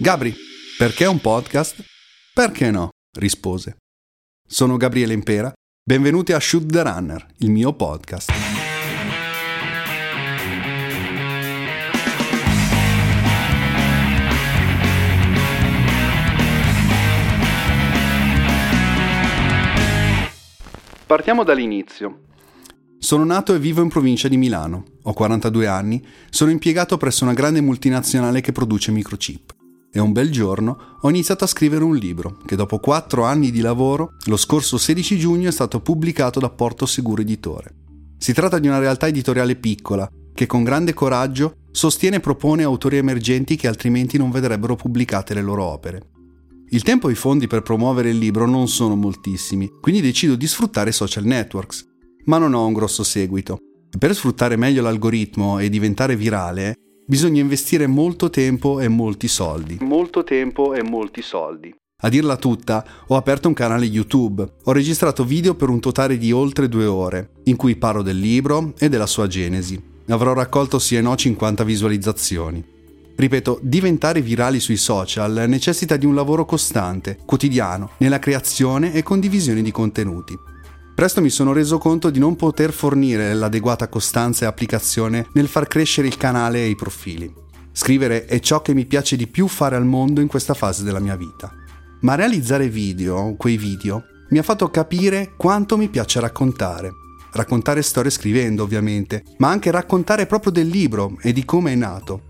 Gabri, perché un podcast? Perché no? rispose. Sono Gabriele Impera, benvenuti a Shoot the Runner, il mio podcast. Partiamo dall'inizio. Sono nato e vivo in provincia di Milano, ho 42 anni, sono impiegato presso una grande multinazionale che produce microchip. E un bel giorno ho iniziato a scrivere un libro che dopo 4 anni di lavoro, lo scorso 16 giugno è stato pubblicato da Porto Seguro Editore. Si tratta di una realtà editoriale piccola che con grande coraggio sostiene e propone autori emergenti che altrimenti non vedrebbero pubblicate le loro opere. Il tempo e i fondi per promuovere il libro non sono moltissimi, quindi decido di sfruttare social networks, ma non ho un grosso seguito. Per sfruttare meglio l'algoritmo e diventare virale, bisogna investire molto tempo e molti soldi. Molto tempo e molti soldi. A dirla tutta, ho aperto un canale YouTube, ho registrato video per un totale di oltre due ore, in cui parlo del libro e della sua genesi. Avrò raccolto sì e no 50 visualizzazioni. Ripeto, diventare virali sui social necessita di un lavoro costante, quotidiano, nella creazione e condivisione di contenuti. Presto mi sono reso conto di non poter fornire l'adeguata costanza e applicazione nel far crescere il canale e i profili. Scrivere è ciò che mi piace di più fare al mondo in questa fase della mia vita. Ma realizzare video, quei video, mi ha fatto capire quanto mi piace raccontare. Raccontare storie scrivendo, ovviamente, ma anche raccontare proprio del libro e di come è nato.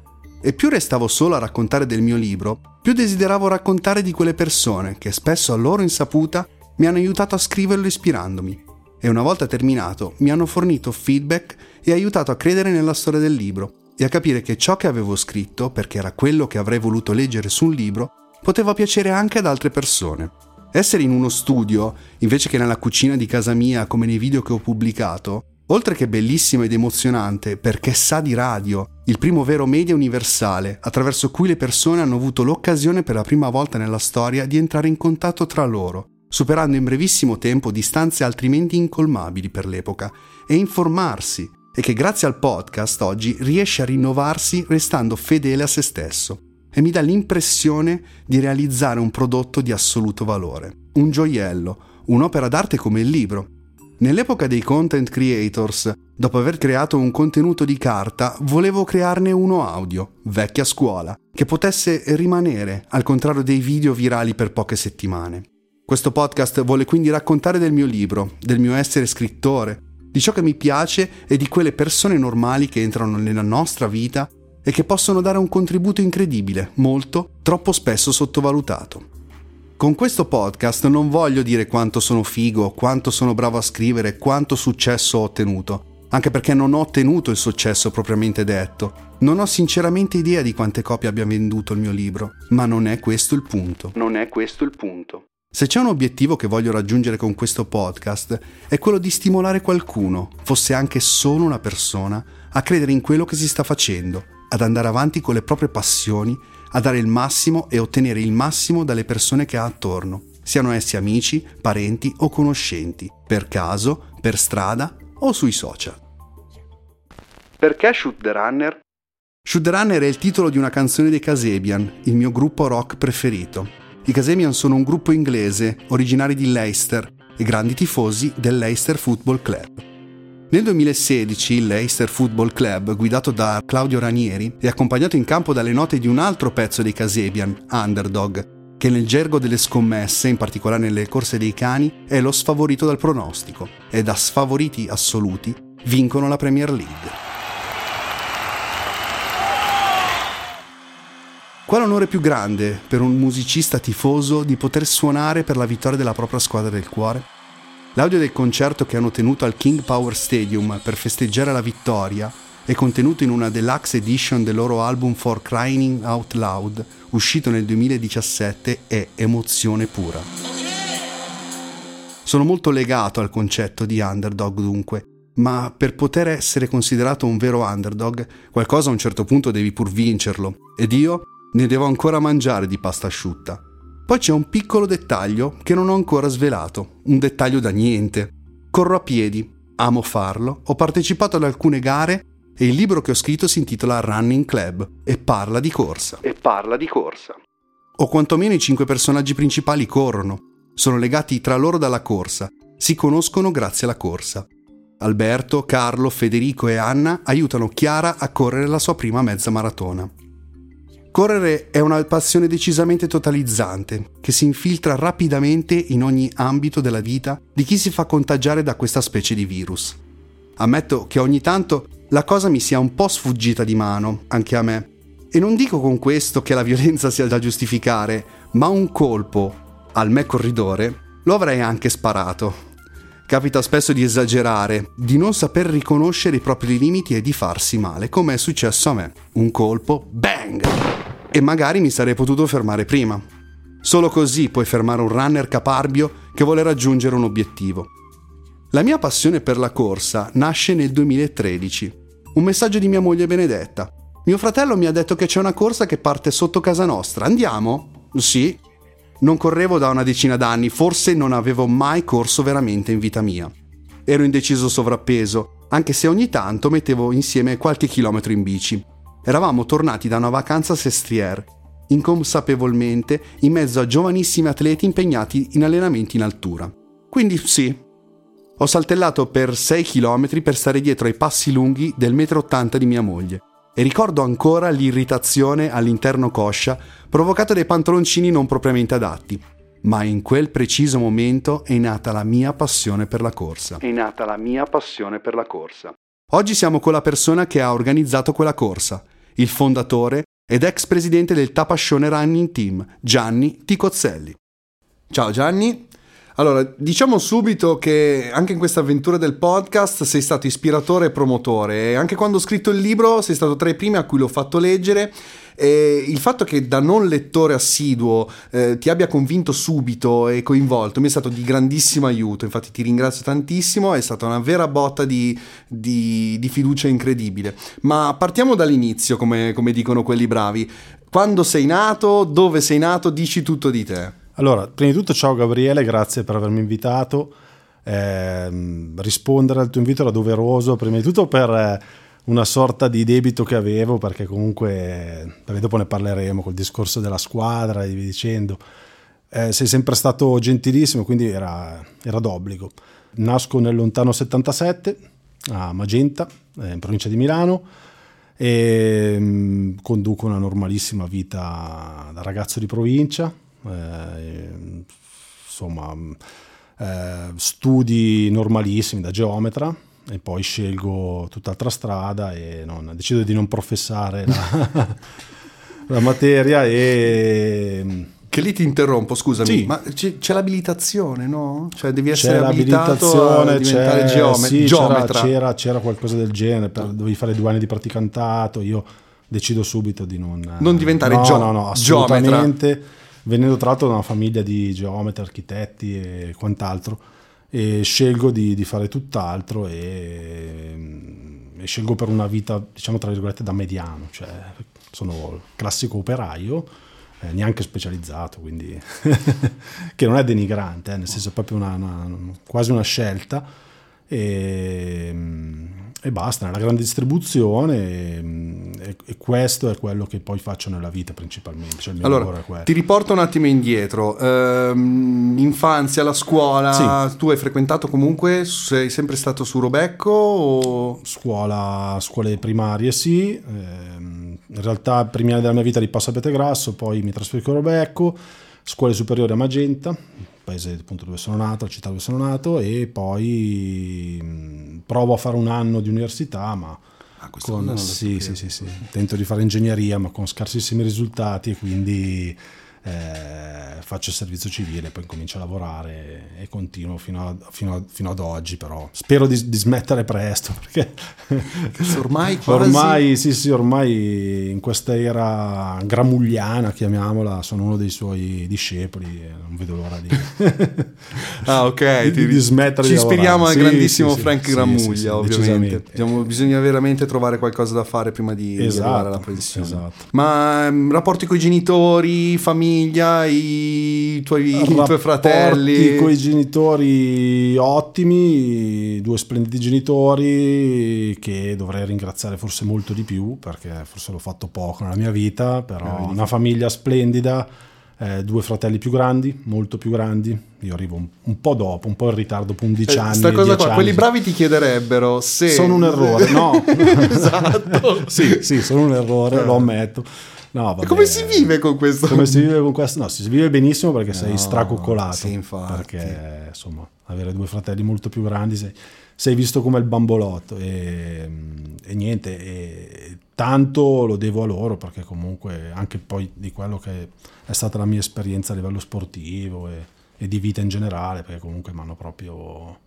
E più restavo solo a raccontare del mio libro, più desideravo raccontare di quelle persone che spesso a loro insaputa mi hanno aiutato a scriverlo ispirandomi. E una volta terminato mi hanno fornito feedback e aiutato a credere nella storia del libro e a capire che ciò che avevo scritto, perché era quello che avrei voluto leggere su un libro, poteva piacere anche ad altre persone. Essere in uno studio, invece che nella cucina di casa mia come nei video che ho pubblicato, Oltre che bellissimo ed emozionante perché sa di radio, il primo vero media universale attraverso cui le persone hanno avuto l'occasione per la prima volta nella storia di entrare in contatto tra loro, superando in brevissimo tempo distanze altrimenti incolmabili per l'epoca, e informarsi, e che grazie al podcast oggi riesce a rinnovarsi restando fedele a se stesso. E mi dà l'impressione di realizzare un prodotto di assoluto valore, un gioiello, un'opera d'arte come il libro, Nell'epoca dei content creators, dopo aver creato un contenuto di carta, volevo crearne uno audio, vecchia scuola, che potesse rimanere, al contrario dei video virali per poche settimane. Questo podcast vuole quindi raccontare del mio libro, del mio essere scrittore, di ciò che mi piace e di quelle persone normali che entrano nella nostra vita e che possono dare un contributo incredibile, molto, troppo spesso sottovalutato. Con questo podcast non voglio dire quanto sono figo, quanto sono bravo a scrivere, quanto successo ho ottenuto, anche perché non ho ottenuto il successo propriamente detto. Non ho sinceramente idea di quante copie abbia venduto il mio libro, ma non è questo il punto. Non è questo il punto. Se c'è un obiettivo che voglio raggiungere con questo podcast è quello di stimolare qualcuno, fosse anche solo una persona, a credere in quello che si sta facendo, ad andare avanti con le proprie passioni a dare il massimo e ottenere il massimo dalle persone che ha attorno, siano essi amici, parenti o conoscenti, per caso, per strada o sui social. Perché Shoot the Runner? Shoot the Runner è il titolo di una canzone dei Casabian, il mio gruppo rock preferito. I Casabian sono un gruppo inglese, originari di Leicester e grandi tifosi del Leicester Football Club. Nel 2016 il Leicester Football Club, guidato da Claudio Ranieri e accompagnato in campo dalle note di un altro pezzo dei Casebian, Underdog, che nel gergo delle scommesse, in particolare nelle corse dei cani, è lo sfavorito dal pronostico e da sfavoriti assoluti vincono la Premier League. Qual onore più grande per un musicista tifoso di poter suonare per la vittoria della propria squadra del cuore? L'audio del concerto che hanno tenuto al King Power Stadium per festeggiare la vittoria è contenuto in una deluxe edition del loro album For Crying Out Loud, uscito nel 2017, è emozione pura. Sono molto legato al concetto di underdog dunque, ma per poter essere considerato un vero underdog, qualcosa a un certo punto devi pur vincerlo, ed io ne devo ancora mangiare di pasta asciutta. Poi c'è un piccolo dettaglio che non ho ancora svelato, un dettaglio da niente. Corro a piedi, amo farlo, ho partecipato ad alcune gare e il libro che ho scritto si intitola Running Club e parla di corsa. E parla di corsa. o quantomeno i cinque personaggi principali corrono, sono legati tra loro dalla corsa, si conoscono grazie alla corsa. Alberto, Carlo, Federico e Anna aiutano Chiara a correre la sua prima mezza maratona. Correre è una passione decisamente totalizzante, che si infiltra rapidamente in ogni ambito della vita di chi si fa contagiare da questa specie di virus. Ammetto che ogni tanto la cosa mi sia un po' sfuggita di mano, anche a me. E non dico con questo che la violenza sia da giustificare, ma un colpo al me corridore lo avrei anche sparato. Capita spesso di esagerare, di non saper riconoscere i propri limiti e di farsi male, come è successo a me. Un colpo, bang! E magari mi sarei potuto fermare prima. Solo così puoi fermare un runner caparbio che vuole raggiungere un obiettivo. La mia passione per la corsa nasce nel 2013. Un messaggio di mia moglie Benedetta. Mio fratello mi ha detto che c'è una corsa che parte sotto casa nostra. Andiamo? Sì, non correvo da una decina d'anni, forse non avevo mai corso veramente in vita mia. Ero in deciso sovrappeso, anche se ogni tanto mettevo insieme qualche chilometro in bici. Eravamo tornati da una vacanza a Sestriere, inconsapevolmente in mezzo a giovanissimi atleti impegnati in allenamenti in altura. Quindi sì, ho saltellato per 6 km per stare dietro ai passi lunghi del metro 80 di mia moglie e ricordo ancora l'irritazione all'interno coscia provocata dai pantaloncini non propriamente adatti. Ma in quel preciso momento è nata la mia passione per la corsa. È nata la mia passione per la corsa. Oggi siamo con la persona che ha organizzato quella corsa, il fondatore ed ex presidente del Tapascione Running Team, Gianni Ticozzelli. Ciao Gianni, allora, diciamo subito che anche in questa avventura del podcast sei stato ispiratore e promotore e anche quando ho scritto il libro sei stato tra i primi a cui l'ho fatto leggere e il fatto che da non lettore assiduo eh, ti abbia convinto subito e coinvolto mi è stato di grandissimo aiuto, infatti ti ringrazio tantissimo, è stata una vera botta di, di, di fiducia incredibile. Ma partiamo dall'inizio, come, come dicono quelli bravi. Quando sei nato, dove sei nato, dici tutto di te. Allora, prima di tutto ciao Gabriele, grazie per avermi invitato. Eh, rispondere al tuo invito era doveroso, prima di tutto per eh, una sorta di debito che avevo, perché comunque, perché dopo ne parleremo col discorso della squadra e via dicendo. Eh, sei sempre stato gentilissimo, quindi era, era d'obbligo. Nasco nel lontano 77 a Magenta, eh, in provincia di Milano e mh, mm, conduco una normalissima vita da ragazzo di provincia eh, insomma, eh, studi normalissimi da geometra e poi scelgo tutt'altra strada e non, decido di non professare la, la materia e che lì ti interrompo, scusami, sì. ma c'è, c'è, l'abilitazione, no? Cioè devi essere c'è abilitato a diventare geome- sì, geometra. C'era, c'era, c'era, qualcosa del genere, per, dovevi fare due anni di praticantato, io decido subito di non... Non diventare no, geo- no, no, assolutamente. Geometra venendo tra l'altro da una famiglia di geometri, architetti e quant'altro, e scelgo di, di fare tutt'altro e, e, scelgo per una vita, diciamo tra virgolette, da mediano, cioè sono classico operaio, eh, neanche specializzato, quindi che non è denigrante, eh, nel senso è proprio una, una, quasi una scelta. E, e basta, nella grande distribuzione e, e, questo è quello che poi faccio nella vita principalmente. Cioè allora, ti riporto un attimo indietro, ehm, infanzia, la scuola, sì. tu hai frequentato comunque, sei sempre stato su Robecco? O... Scuola, scuole primarie sì, ehm, in realtà primi anni della mia vita li passo a Petegrasso, poi mi trasferisco a Robecco, scuole superiori a Magenta, paese appunto dove sono nato, la città dove sono nato e poi mh, provo a fare un anno di università ma ah, con, sì, sì, sì, sì, tento di fare ingegneria ma con scarsissimi risultati e quindi eh, faccio il servizio civile, poi comincio a lavorare e continuo fino, a, fino, a, fino ad oggi, però spero di, di smettere presto perché ormai, ormai, sì, sì, ormai in questa era gramugliana, chiamiamola, sono uno dei suoi discepoli e non vedo l'ora di, ah, okay. di, di smettere Ci di ispiriamo al sì, grandissimo sì, Frank sì, Gramuglia, ovviamente. Diciamo, bisogna veramente trovare qualcosa da fare prima di, esatto, arrivare alla pensione. Esatto. Ma um, rapporti con i genitori, famiglia famiglia, i tuoi, i tuoi fratelli? con i genitori ottimi, due splendidi genitori che dovrei ringraziare forse molto di più perché forse l'ho fatto poco nella mia vita, però una famiglia splendida, eh, due fratelli più grandi, molto più grandi. Io arrivo un, un po' dopo, un po' in ritardo, dopo 11 Eh, anni. sta cosa 10 qua, anni. quelli bravi ti chiederebbero se... Sono un errore, no. esatto. sì, sì, sono un errore, lo ammetto. No, E vabbè. come si vive con questo? Come si vive con questo? No, si vive benissimo perché sei No, stracoccolato. sì, infatti. Perché, insomma, avere due fratelli molto più grandi sei, sei visto come il bambolotto. E, e niente, e tanto lo devo a loro perché comunque anche poi di quello che è stata la mia esperienza a livello sportivo e, e di vita in generale, perché comunque mi hanno proprio...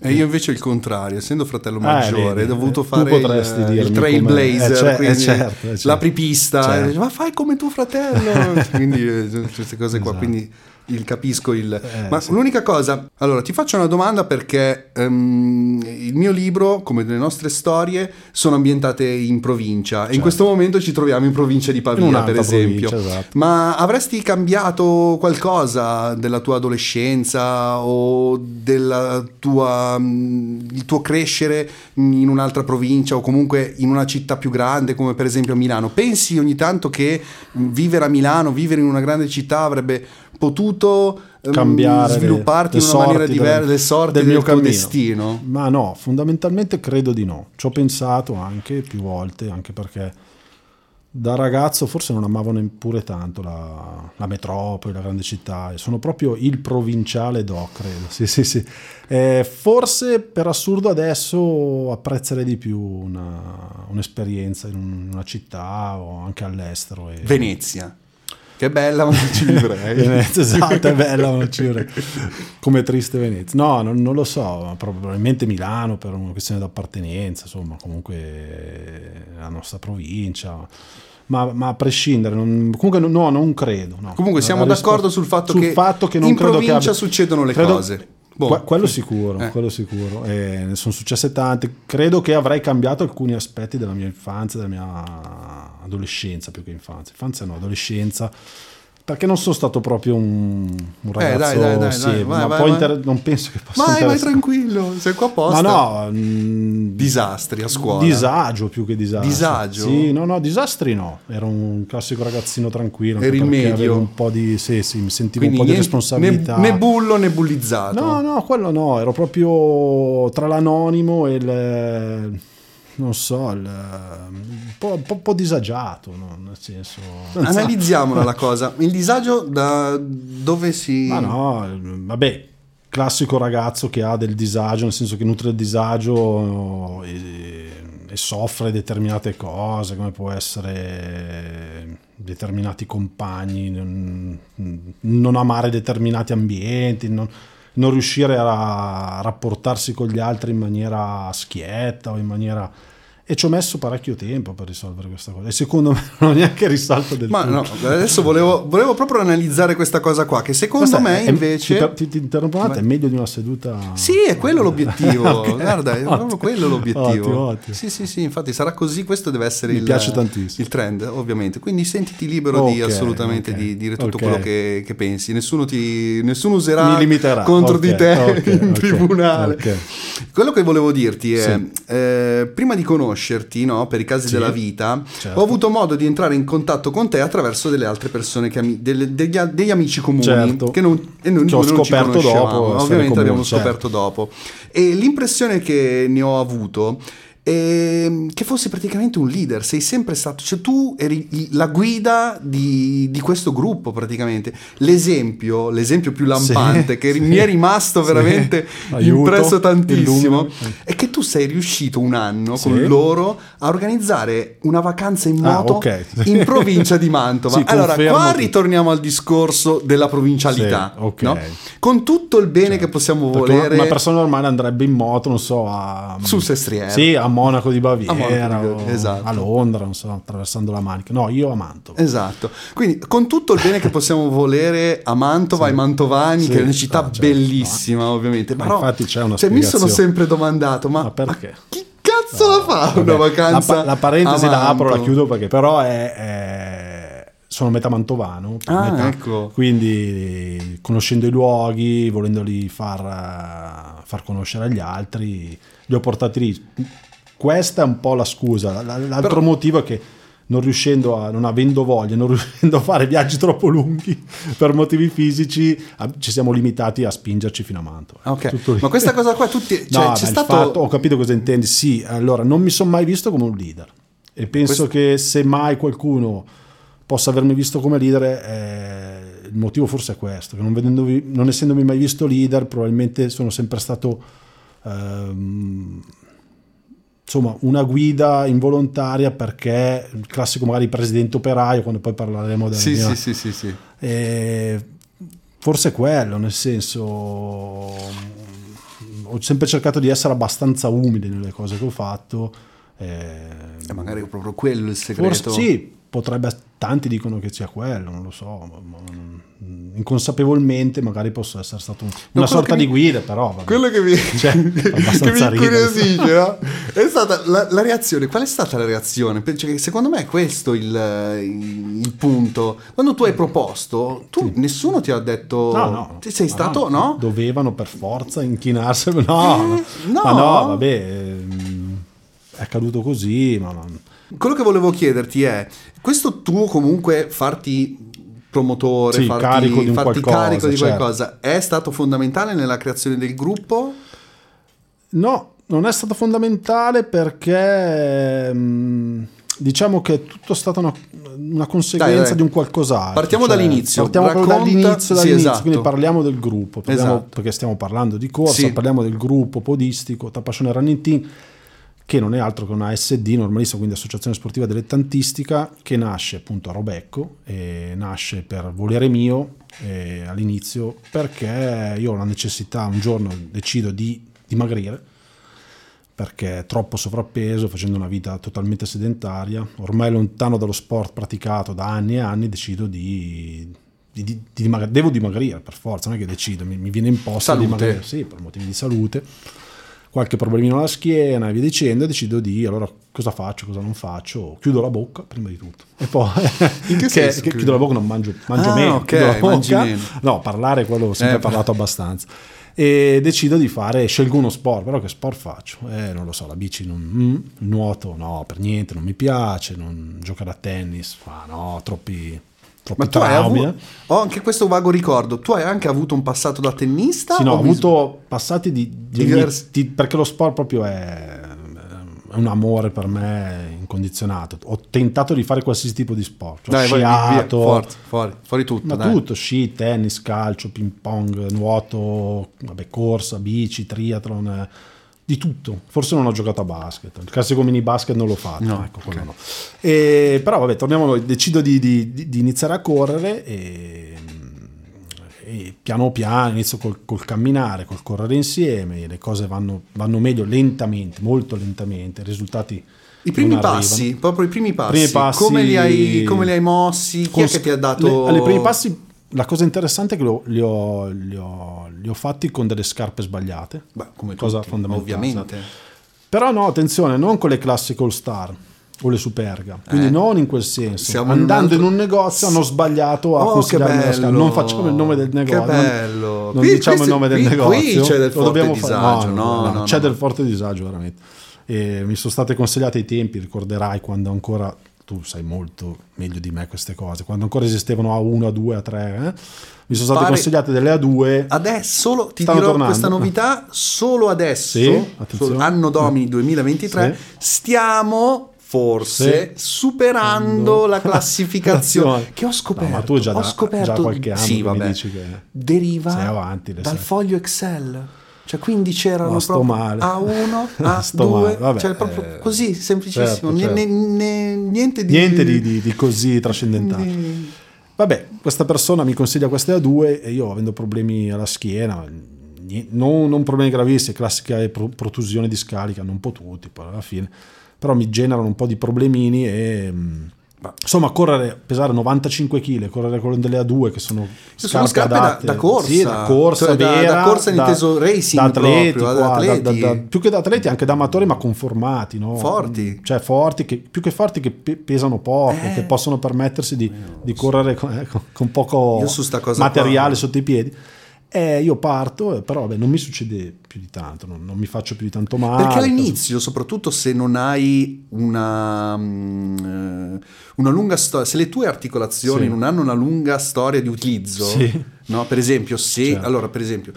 E io invece il contrario, essendo fratello maggiore, vedi, ho dovuto eh, fare il, il trailblazer, come- eh, eh, quindi certo, eh, certo. l'apripista, Certo. e dice, ma fai come tuo fratello, quindi eh, queste cose qua, Esatto. quindi il capisco il... Eh, ma sì. l'unica cosa, allora ti faccio una domanda perché ehm, il mio libro, come le nostre storie, sono ambientate in provincia e in Certo. questo momento ci troviamo in provincia di Pavia, per esempio. esatto. Ma avresti cambiato qualcosa della tua adolescenza o della tua, mh, il tuo crescere in un'altra provincia o comunque in una città più grande come per esempio Milano? Pensi ogni tanto che vivere a Milano, vivere in una grande città avrebbe potuto ehm, cambiare svilupparti le in una maniera diversa, del- le sorti del del, mio cammino. destino? Ma no, fondamentalmente credo di no. Ci ho pensato anche più volte, anche perché da ragazzo forse non amavo neppure tanto la, la metropoli, la grande città. Sono proprio il provinciale do, credo. Sì, sì, sì. Eh, forse per assurdo adesso apprezzerei di più una- un'esperienza in una città o anche all'estero. e- Venezia. Che bella, ma non ci vivrei. Venezia, esatto, è bella, ma ci vorrei. come triste Venezia. No, non, non lo so, probabilmente Milano per una questione d'appartenenza, insomma, comunque la nostra provincia. Ma, ma a prescindere, non- comunque no, no, non credo. no. Comunque siamo d'accordo sul fatto sul che fatto che non in credo che provincia abbia- succedono le credo- cose. Boh. Que- quello sicuro, Eh. quello sicuro. E ne sono successe tante. Credo che avrei cambiato alcuni aspetti della mia infanzia, della mia adolescenza più che infanzia. Infanzia no, adolescenza. Perché non sono stato proprio un, un Eh, dai, ragazzo, dai, dai, sì, dai, ma vai, vai, poi vai. inter- non penso che possa Vai, vai tranquillo, sei qua apposta. Ma no, mh, Disastri a scuola. disagio più che disastro. Disagio? Sì, no, no, disastri no. Ero un classico ragazzino tranquillo. Eri medio? un po' di, sì, sì, mi sentivo Quindi un po' di niente- responsabilità. Né, né bullo né bullizzato. No, no, quello no, ero proprio tra l'anonimo e il non so, il, un, po', un po', un po' disagiato, no? nel senso... Analizziamola la cosa. Il disagio da dove si... Ma no, vabbè, classico ragazzo che ha del disagio, nel senso che nutre il disagio e, e soffre determinate cose, come può essere determinati compagni, non, non amare determinati ambienti, non, non riuscire a rapportarsi con gli altri in maniera schietta o in maniera... E ci ho messo parecchio tempo per risolvere questa cosa. E secondo me non ho neanche risolto del Ma tutto. no, adesso volevo, volevo proprio analizzare questa cosa qua, che secondo Questa me è- invece... Ti, ti, ti interrompo un attimo, è meglio di una seduta. Sì, è quello l'obiettivo. Ok, Guarda, è proprio quello l'obiettivo. Ottimo, ottimo. Sì, sì, sì, infatti sarà così, questo deve essere Mi il, piace tantissimo. il trend, ovviamente. Quindi sentiti libero di Ok, assolutamente ok, di dire tutto quello che, che pensi. Nessuno, ti, nessuno userà Mi limiterà. contro di te in tribunale. Quello che volevo dirti è, Sì. eh, prima di conoscerti, no, per i casi Sì. della vita, Certo. ho avuto modo di entrare in contatto con te attraverso delle altre persone, che ami- delle- degli, degli amici comuni Certo. che non, e noi Che ho non scoperto dopo Ovviamente comuni, abbiamo certo. scoperto dopo. E l'impressione che ne ho avuto è che fossi praticamente un leader, sei sempre stato, cioè tu eri la guida di, di questo gruppo praticamente. L'esempio, l'esempio più lampante Sì, che sì. mi è rimasto Sì. veramente Aiuto, impresso tantissimo illumina. è che tu sei riuscito un anno Sì. con loro a organizzare una vacanza in Ah, moto ok. in provincia di Mantova. Sì, allora, qua che- ritorniamo al discorso della provincialità, Sì, ok. no? con tutto il bene che possiamo volere una persona normale andrebbe in moto, non so, a, sul Sestriere. sì, a Monaco di Baviera, A Monaco di esatto. a Londra, non so, attraversando la Manica. No, io a Mantova. Esatto, quindi con tutto il bene che possiamo volere a Mantova, Sì. ai mantovani, Sì. che è una città Ah, certo. billissima ovviamente, Ma però infatti c'è una cioè, mi sono sempre domandato, ma, Ma perché? chi cazzo la fa Vabbè, una vacanza? La, la parentesi la apro, la chiudo perché però è, è- sono metà mantovano, Ah, metà. ecco. quindi conoscendo i luoghi, volendoli far, far conoscere agli altri, li ho portati lì. Questa è un po' la scusa. L'altro Però- motivo è che non riuscendo a, non avendo voglia, non riuscendo a fare viaggi troppo lunghi per motivi fisici, ci siamo limitati a spingerci fino a Mantova. Ok, ma questa cosa qua tutti... Cioè, No, c'è stato... fatto- ho capito cosa intendi. Sì, allora non mi sono mai visto come un leader e penso Questo- che se mai qualcuno possa avermi visto come leader, eh, il motivo forse è questo: che non, vedendovi- non essendomi mai visto leader, probabilmente sono sempre stato ehm, insomma una guida involontaria perché il classico magari presidente operaio, quando poi parleremo della Sì, mia sì, sì, sì, sì. e forse quello, nel senso ho sempre cercato di essere abbastanza umile nelle cose che ho fatto. eh, E magari è proprio quello il segreto. forse sì, potrebbe, tanti dicono che sia quello, non lo so, ma- inconsapevolmente magari posso essere stato un- una quello sorta che di mi- guida, però vabbè. Quello che mi, Cioè, che mi incuriosisce no? è stata la, la reazione. Qual è stata la reazione? Perché che secondo me è questo il, il- il punto. Quando tu hai proposto, tu, nessuno ti ha detto. No, no. Sei stato, no? Dovevano per forza inchinarsi. No, no. no. Ma no, vabbè, accaduto così, ma... Quello che volevo chiederti è: questo tuo comunque farti promotore, Sì, farti, carico di farti qualcosa, carico di certo. qualcosa, è stato fondamentale nella creazione del gruppo? No, non è stato fondamentale perché mm, diciamo che è tutto stata una, una conseguenza Dai, dai. di un qualcos'altro. Partiamo Cioè, dall'inizio. Partiamo Racconta- dall'inizio, sì, dall'inizio, esatto. quindi parliamo del gruppo, parliamo- Esatto. perché stiamo parlando di corsa, Sì. parliamo del gruppo podistico Tapascione Running Team che non è altro che una SD normalista, quindi Associazione Sportiva Dilettantistica, che nasce appunto a Robecco e nasce per volere mio eh, all'inizio perché io ho la necessità, un giorno decido di dimagrire perché troppo sovrappeso, facendo una vita totalmente sedentaria, ormai lontano dallo sport praticato da anni e anni, decido di, di- di- di dimagri- devo dimagrire per forza, non è che decido, mi, mi viene imposto Salute. di dimagrire, sì, per motivi di salute, qualche problemino alla schiena e via dicendo, e decido di, allora cosa faccio, cosa non faccio, chiudo la bocca prima di tutto, e poi In che senso chiudi? chiudo la bocca, non mangio, mangio Ah, meno, ok, chiudo la mangi bocca, meno. no, parlare quello ho sempre Eh, parlato abbastanza e decido di fare, scelgo uno sport, però che sport faccio? Eh, non lo so, la bici non, mm, nuoto no, per niente, non mi piace, non giocare a tennis, ah, no, troppi Ma tu hai traumi. avuto. Ho anche questo vago ricordo. Tu hai anche avuto un passato da tennista? Sì, no, ho avuto passati di, di Diversi- di- perché lo sport proprio è, è un amore per me incondizionato. Ho tentato di fare qualsiasi tipo di sport, cioè Dai, vai, via, sciato, forza, fuori, fuori tutto. Ma dai. tutto, sci, tennis, calcio, ping pong, nuoto, vabbè, corsa, bici, triathlon, di tutto. Forse non ho giocato a basket, il classico mini basket non l'ho fatto, No, ecco, ok. quello no. E, però vabbè, torniamo a noi, decido di, di- di- iniziare a correre e, e piano piano inizio col, col camminare, col correre insieme, le cose vanno, vanno meglio lentamente, molto lentamente, i risultati... I primi passi, proprio i primi passi. Primi passi- Come, li hai, come li hai mossi? Chi è Con- che ti ha dato... le- alle primi passi la cosa interessante è che lo- li, ho, li ho- li ho fatti con delle scarpe sbagliate Beh, come cosa tutti, fondamentale ovviamente. però no attenzione non con le classiche all star o le superga quindi Eh. non in quel senso Siamo in un andando in altro- un, negozio hanno sbagliato a Oh, bello. non facciamo il nome del negozio non- non, Qui- diciamo il nome del qui- negozio c'è del forte disagio, no, no, c'è no. del forte disagio veramente e mi sono state consigliate ai tempi ricorderai quando ancora tu sai molto meglio di me queste cose quando ancora esistevano A1 A2 A3 eh? mi sono state Pare- consigliate delle A2 Adesso solo ti dirò tornando. questa novità solo adesso, Sì, solo anno domini 2023, Sì. stiamo forse Sì. superando la classificazione che ho scoperto. No, ma tu già ho da- scoperto, già qualche anno sì, vabbè, dici che deriva sei avanti, dal sai. foglio Excel. Cioè, quindi c'erano No, proprio male. A1, Sto male, A2, vabbè, cioè proprio eh, così, semplicissimo, certo, certo. niente di... niente di, di- di così trascendentale di- Vabbè, questa persona mi consiglia queste a due e io avendo problemi alla schiena, non, non problemi gravissimi, classica pro- protusione di scarica, non un po' tutti, poi alla fine, però mi generano un po' di problemini e mh, insomma correre, pesare 95 kg, correre con delle A2 che sono Sono scarpe da- adatte- da corsa. sì, da corsa Cioè, da- vera, da corsa inteso racing da atleti, proprio, da qua, da- atleti. da- da- più che da atleti anche da amatori ma conformati, no? Forti. cioè forti, che, più che forti che pe- pesano poco, Eh. che possono permettersi di, di correre con, eh, con- poco materiale qua- sotto i piedi. Eh, io parto, però vabbè, non mi succede più di tanto, non, non mi faccio più di tanto male. Perché all'inizio, soprattutto se non hai una, mm, una lunga storia, se le tue articolazioni Sì. non hanno una lunga storia di utilizzo, Sì. no? per esempio, se Certo. allora, per esempio,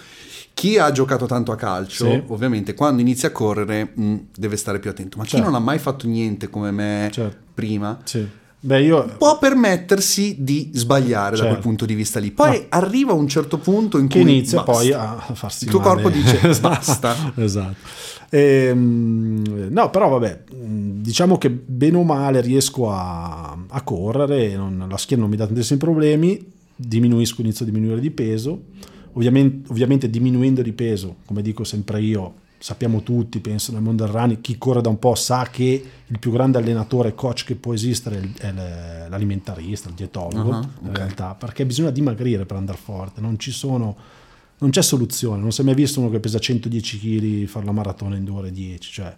chi ha giocato tanto a calcio, Sì. ovviamente quando inizia a correre mh, deve stare più attento, ma chi Certo. non ha mai fatto niente come me Certo. prima, Sì. Beh, io può permettersi di sbagliare da quel Certo. punto di vista lì. Poi arriva un certo punto in che cui inizia basta. poi a farsi Il tuo male. corpo dice, "Basta". esatto Ehm, no però vabbè diciamo che bene o male riesco a, a correre non- la schiena non mi dà tantissimi problemi diminuisco inizio a diminuire di peso ovviamente, ovviamente diminuendo di peso come dico sempre io sappiamo tutti penso nel mondo del running chi corre da un po' sa che il più grande allenatore coach che può esistere è l'alimentarista il dietologo Ah, in ok. realtà perché bisogna dimagrire per andare forte non ci sono non c'è soluzione non si è mai visto uno che pesa 110 kg fare la maratona in 2 ore e 10 cioè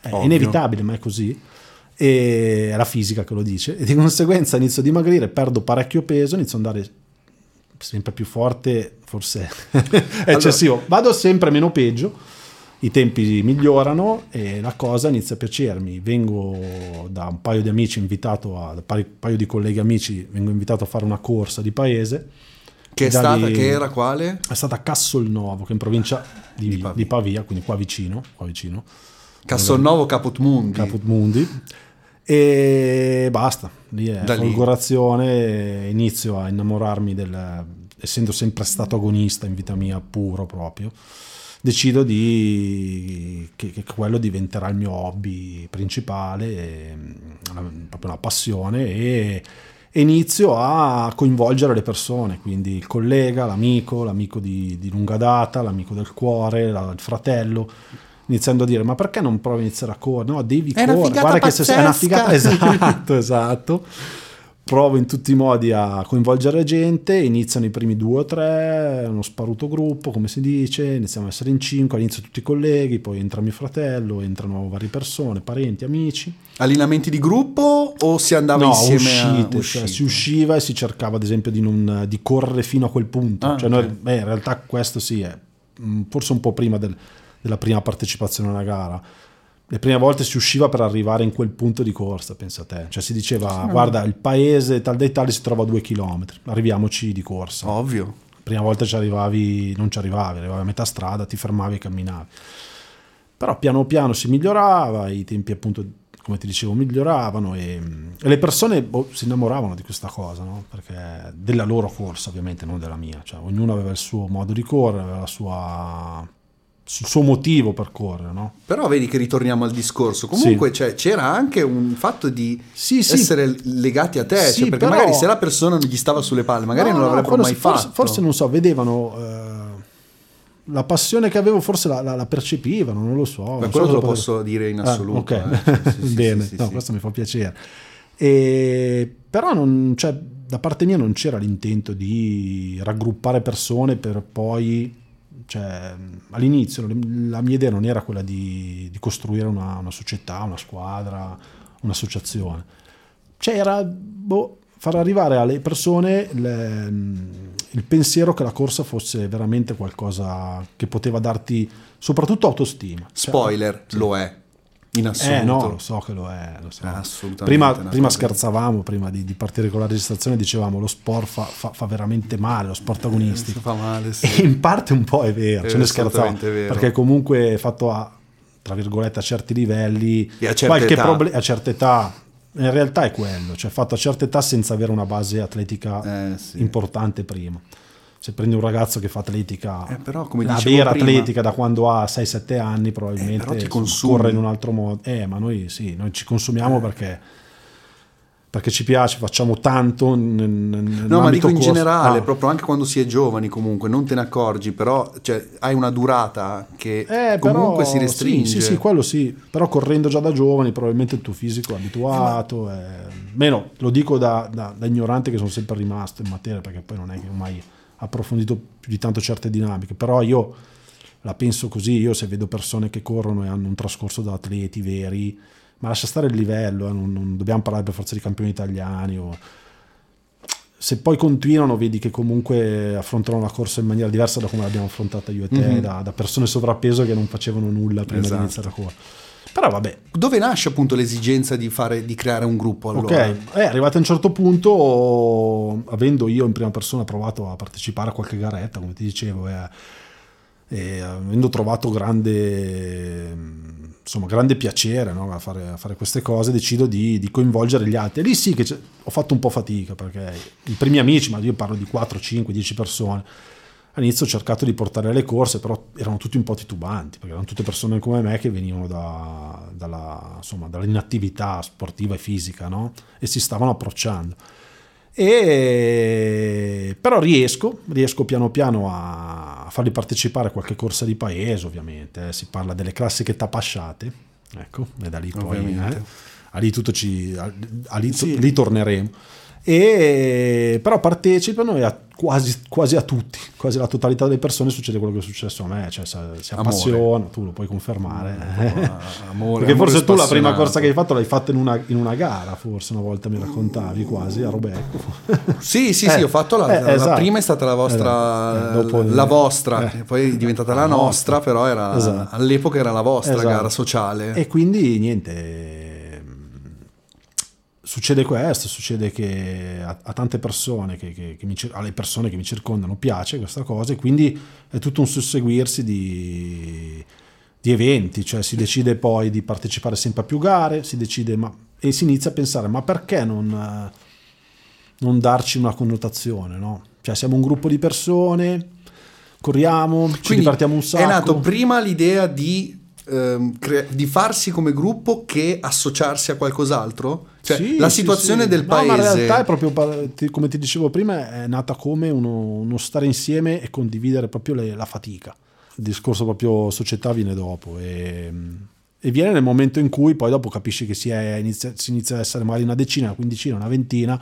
è Ovvio. inevitabile ma è così e è la fisica che lo dice e di conseguenza inizio a dimagrire perdo parecchio peso inizio ad andare sempre più forte forse è eccessivo vado sempre meno peggio i tempi migliorano e la cosa inizia a piacermi. Vengo da un paio di amici invitato a, da un paio di colleghi amici, vengo invitato a fare una corsa di paese. Che è stata, lì- che era quale? È stata a Cassolnovo, che è in provincia di, Di di Pavia. Pavia. quindi qua vicino, qua vicino, Mundi. Caput Mundi. E basta, lì è Da folgorazione, inizio a innamorarmi del, essendo sempre stato agonista in vita mia puro proprio, decido di, che, che quello diventerà il mio hobby principale, e, proprio una passione e, e inizio a coinvolgere le persone, quindi il collega, l'amico, l'amico di, di lunga data, l'amico del cuore, la- il fratello. Iniziando a dire, ma perché non provi a iniziare a correre? No, devi È correre. Guarda che se è una pazzesca. figata, esatto, esatto. Provo in tutti i modi a coinvolgere gente, iniziano i primi due o tre, uno sparuto gruppo, come si dice, iniziamo a essere in cinque, all'inizio tutti i colleghi, poi entra mio fratello, entrano varie persone, parenti, amici. Allenamenti di gruppo o si andava no, insieme uscite, a cioè, si usciva e si cercava ad esempio di, non, di correre fino a quel punto. Ah, Cioè, ok. noi- beh, in realtà questo sì è mm, forse un po' prima del- della prima partecipazione alla gara. Le prime volte si usciva per arrivare in quel punto di corsa, pensa a te. Cioè si diceva, guarda, il paese tal dei tali si trova a due chilometri, arriviamoci di corsa. Ovvio. La prima volta ci arrivavi, non ci arrivavi, arrivavi a metà strada, ti fermavi e camminavi. Però piano piano si migliorava, i tempi appunto, come ti dicevo, miglioravano e, e le persone boh, si innamoravano di questa cosa, no? Perché della loro corsa ovviamente, non della mia. Cioè, ognuno aveva il suo modo di correre, aveva la sua, il suo motivo per correre, no? Però vedi che ritorniamo al discorso. Comunque cioè, c'era anche un fatto di Sì, sì. essere legati a te. Sì, cioè, perché però- magari se la persona non gli stava sulle palle, magari No, non no, l'avrebbero forse- mai forse, fatto. Forse non so, vedevano eh, la passione che avevo, forse la, la- la percepivano, non lo so. Ma quello so te lo posso dire in Ah, assoluto. ok, eh. Sì, sì, sì, bene, sì, sì, no, sì. questo mi fa piacere. E, però non, cioè, da parte mia non c'era l'intento di raggruppare persone per poi, cioè, all'inizio la mia idea non era quella di, di costruire una, una società, una squadra, un'associazione. C'era boh, far arrivare alle persone le- il pensiero che la corsa fosse veramente qualcosa che poteva darti soprattutto autostima. Cioè, Spoiler, lo è. In assoluto. eh no, lo so che lo è. Lo so. Eh, assolutamente Prima, prima scherzavamo, prima di, di partire con la registrazione, dicevamo lo sport fa, fa- fa veramente male, lo sport agonistico. fa male, E sì. in parte un po' è vero, È ce ne scherzavamo, assolutamente vero. perché comunque è fatto a, tra virgolette, a certi livelli, E a qualche età. proble- a certe età, in realtà è quello, cioè fatto a certe età senza avere una base atletica Eh, sì. importante prima. Se prendi un ragazzo che fa atletica, Eh, però, come la vera prima- atletica da quando ha 6-7 anni, probabilmente Eh, insomma, corre in un altro modo. Eh, ma noi sì, noi ci consumiamo perché, perché ci piace, facciamo tanto. n- No, ma dico in corso. generale, Ah. proprio anche quando si è giovani comunque, non te ne accorgi, però cioè, hai una durata che Eh, comunque però, si restringe. Sì, sì, sì, quello sì. Però correndo già da giovani, probabilmente il tuo fisico è abituato. eh, Meno, lo dico da, da- da ignorante che sono sempre rimasto in materia, perché poi non è che ho mai approfondito più di tanto certe dinamiche. Però io la penso così, io se vedo persone che corrono e hanno un trascorso da atleti veri, ma lascia stare il livello, eh, non, non dobbiamo parlare per forza di campioni italiani o se poi continuano vedi che comunque affrontano la corsa in maniera diversa da come l'abbiamo affrontata io e te, mm-hmm. da, da, persone sovrappeso che non facevano nulla prima esatto. di iniziare la corsa. Però vabbè. Dove nasce appunto l'esigenza di, fare, di creare un gruppo allora? Ok, è arrivato a un certo punto, avendo io in prima persona provato a partecipare a qualche garetta, come ti dicevo, e, e avendo trovato grande insomma, grande piacere no? a, fare, a, fare, queste cose, decido di, di, coinvolgere gli altri. E lì sì che ho fatto un po' fatica, perché i primi amici, ma io parlo di 4, 5, 10 persone, all'inizio ho cercato di portare le corse, però erano tutti un po' titubanti, perché erano tutte persone come me che venivano da, dalla, insomma, dall'inattività sportiva e fisica, no? e si stavano approcciando. E, però riesco, riesco piano piano a farli partecipare a qualche corsa di paese, ovviamente. Eh. Si parla delle classiche tapasciate, ecco, e da lì poi eh, a lì, tutto ci, a, a lì, sì. lì torneremo e, però partecipano e a, quasi, quasi, a tutti, quasi alla totalità delle persone succede quello che è successo a me, cioè si appassiona, tu lo puoi confermare. Amore, Perché forse tu la prima corsa che hai fatto l'hai fatta in una, in una, gara, forse una volta mi raccontavi quasi a Robecco. sì, sì, eh, sì, ho fatto la, eh, la, esatto. prima è stata la vostra, esatto. la vostra, eh, poi è diventata la, la nostra, nostra, però era, esatto. all'epoca era la vostra esatto. gara sociale. E quindi niente succede questo, succede che a, a tante persone, che, che, che mi, alle persone che mi circondano piace questa cosa e quindi è tutto un susseguirsi di, di eventi, cioè si decide poi di partecipare sempre a più gare, si decide ma, e si inizia a pensare ma perché non, non darci una connotazione, no? Cioè siamo un gruppo di persone, corriamo, ci Quindi divertiamo un sacco. È nato prima l'idea di ehm, cre- di farsi come gruppo che associarsi a qualcos'altro? Cioè, sì, la situazione sì, sì. del no, paese. Ma in realtà è proprio, come ti dicevo prima, è nata come uno, uno stare insieme e condividere proprio le, la fatica. Il discorso proprio società viene dopo. E, e viene nel momento in cui poi dopo capisci che si, è, inizia, si inizia ad essere magari una decina, una quindicina, una ventina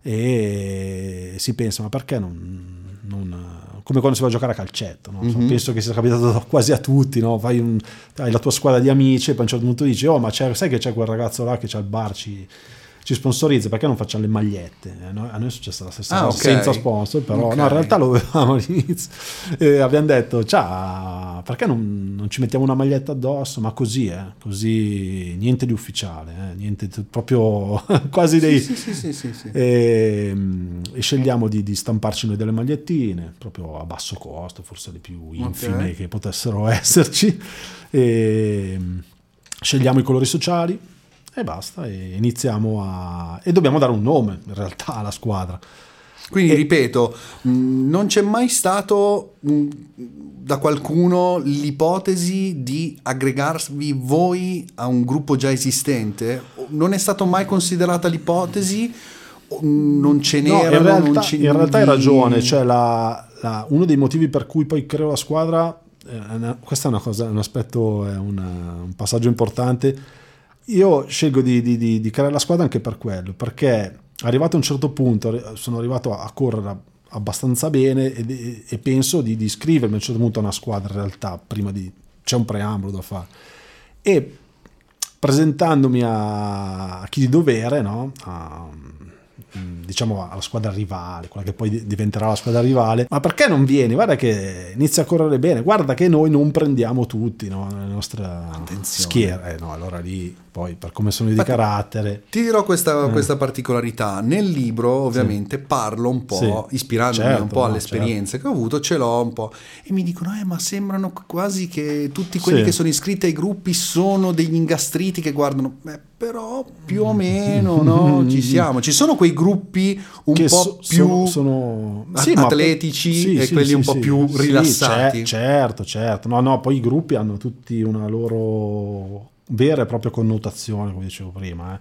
e si pensa ma perché non, non come quando si va a giocare a calcetto. No? Mm-hmm. Penso che sia capitato quasi a tutti, no? Un, hai la tua squadra di amici e poi a un certo punto dici, oh ma sai che c'è quel ragazzo là che c'ha il bar, ci, sponsorizza, perché non facciamo le magliette? Eh, a noi è successa la stessa ah, cosa, okay. senza sponsor, però okay. no, in realtà lo avevamo all'inizio. E abbiamo detto, ciao, perché non, non, ci mettiamo una maglietta addosso? Ma così, eh, così, niente di ufficiale, eh, niente, proprio quasi dei... Sì, sì, sì, sì, sì. E, e, scegliamo di, di, stamparci noi delle magliettine, proprio a basso costo, forse le più infime okay. che potessero esserci. E, scegliamo i colori sociali e basta, e iniziamo a... e dobbiamo dare un nome in realtà alla squadra. Quindi e... ripeto, non c'è mai stato da qualcuno l'ipotesi di aggregarvi voi a un gruppo già esistente? Non è stata mai considerata l'ipotesi? Non ce n'era? No, in realtà, in realtà hai ragione, cioè la, la, uno dei motivi per cui poi creo la squadra, eh, questo è una cosa, un aspetto, è una, un passaggio importante io scelgo di, di, di, di, creare la squadra anche per quello, perché arrivato a un certo punto sono arrivato a, correre abbastanza bene e, e penso di, iscrivermi a un certo punto a una squadra in realtà, prima di... c'è un preambolo da fare. E presentandomi a, a chi di dovere, no? a, Mm, diciamo alla squadra rivale, quella che poi diventerà la squadra rivale, ma perché non vieni? Guarda che inizia a correre bene, guarda che noi non prendiamo tutti no? le nostre schiere, eh, no, allora lì poi per come sono di carattere. Ti dirò questa, eh. questa, particolarità, nel libro ovviamente sì. parlo un po', sì. ispirandomi certo, un po' alle certo. esperienze certo. che ho avuto, ce l'ho un po' e mi dicono, eh ma sembrano quasi che tutti quelli sì. che sono iscritti ai gruppi sono degli ingastriti che guardano, Beh, però più o meno no? ci siamo, ci sono quei gruppi un che po' so, più sono, sono... Atletici e quelli un po' più rilassati. certo, certo, no, no, poi i gruppi hanno tutti una loro vera e propria connotazione, come dicevo prima, eh?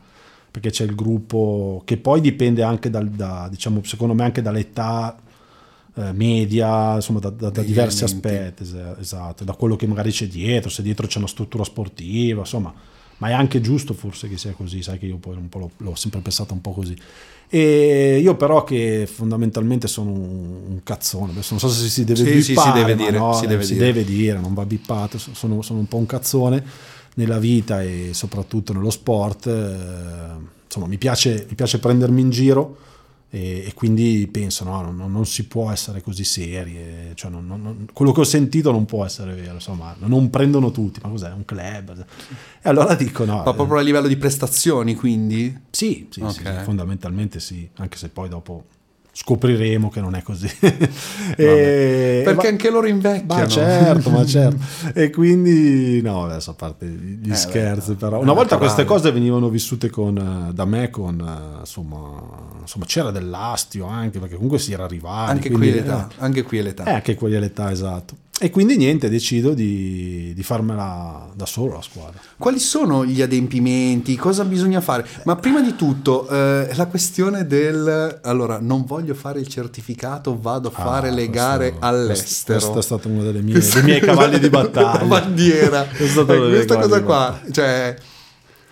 perché c'è il gruppo che poi dipende anche dal, da, diciamo, secondo me anche dall'età eh, media, insomma da, da, da diversi aspetti, esatto, da quello che magari c'è dietro, se dietro c'è una struttura sportiva, insomma, ma è anche giusto forse che sia così, sai che io poi un po' l'ho, l'ho sempre pensato un po' così. E io però che fondamentalmente sono un cazzone, adesso non so se si deve sì, bippare, sì, si deve dire, no, si, deve, si dire. deve dire, non va bippato, sono, sono un po' un cazzone nella vita e soprattutto nello sport. Eh, insomma, mi piace, mi piace prendermi in giro E, e quindi penso, no, non, non si può essere così seri. cioè non- non- quello che ho sentito non può essere vero, insomma, non prendono tutti, ma cos'è? Un club? E allora dico no. Ma eh, proprio a livello di prestazioni, quindi? sì, sì, sì, Ok. fondamentalmente sì, anche se poi dopo scopriremo che non è così. E- Perché ma- anche loro invecchiano. ma certo, ma certo. E quindi, no, adesso a parte gli Eh, scherzi, beh, però. Una volta queste cose venivano vissute con, eh, da me con, eh, insomma, insomma, c'era dell'astio anche, perché comunque si era rivali. Anche qui è l'età. Anche qui è l'età. Eh, anche qui è l'età, esatto. E quindi niente, decido di, di farmela da solo la squadra. Quali sono gli adempimenti? Cosa bisogna fare? Ma prima di tutto, eh, la questione del allora non voglio fare il certificato, vado a fare Ah, le gare questo- all'estero. Questo è stato uno delle mie- dei miei cavalli di battaglia. La bandiera. È stato Eh, questa cosa qua, cioè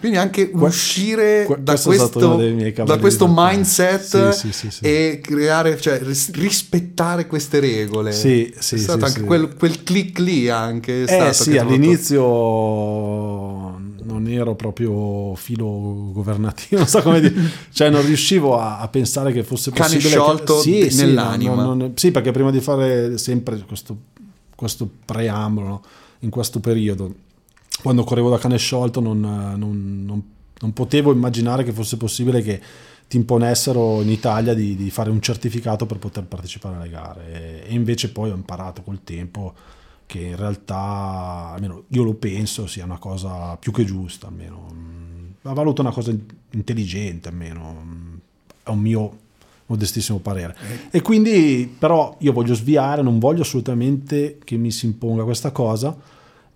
quindi anche uscire que- da questo da questo mindset Sì, sì, sì, sì. e creare, cioè ris- rispettare queste regole. Sì, sì, è stato sì, anche sì. Quel, quel click lì anche. È Eh stato sì, ha fatto- all'inizio non ero proprio filo governativo, non so come dire, cioè non riuscivo a, a pensare che fosse Cane possibile sciolto che, sì, sì, nell'anima. non- non- sì, perché prima di fare sempre questo, questo preambolo no, in questo periodo, quando correvo da cane sciolto non, non- non- non potevo immaginare che fosse possibile che ti imponessero in Italia di, di fare un certificato per poter partecipare alle gare. E, invece poi ho imparato col tempo che in realtà, almeno io lo penso, sia una cosa più che giusta, almeno. Mm, la valuto una cosa intelligente, almeno. Mm, è un mio modestissimo parere. E quindi però io voglio sviare, non voglio assolutamente che mi si imponga questa cosa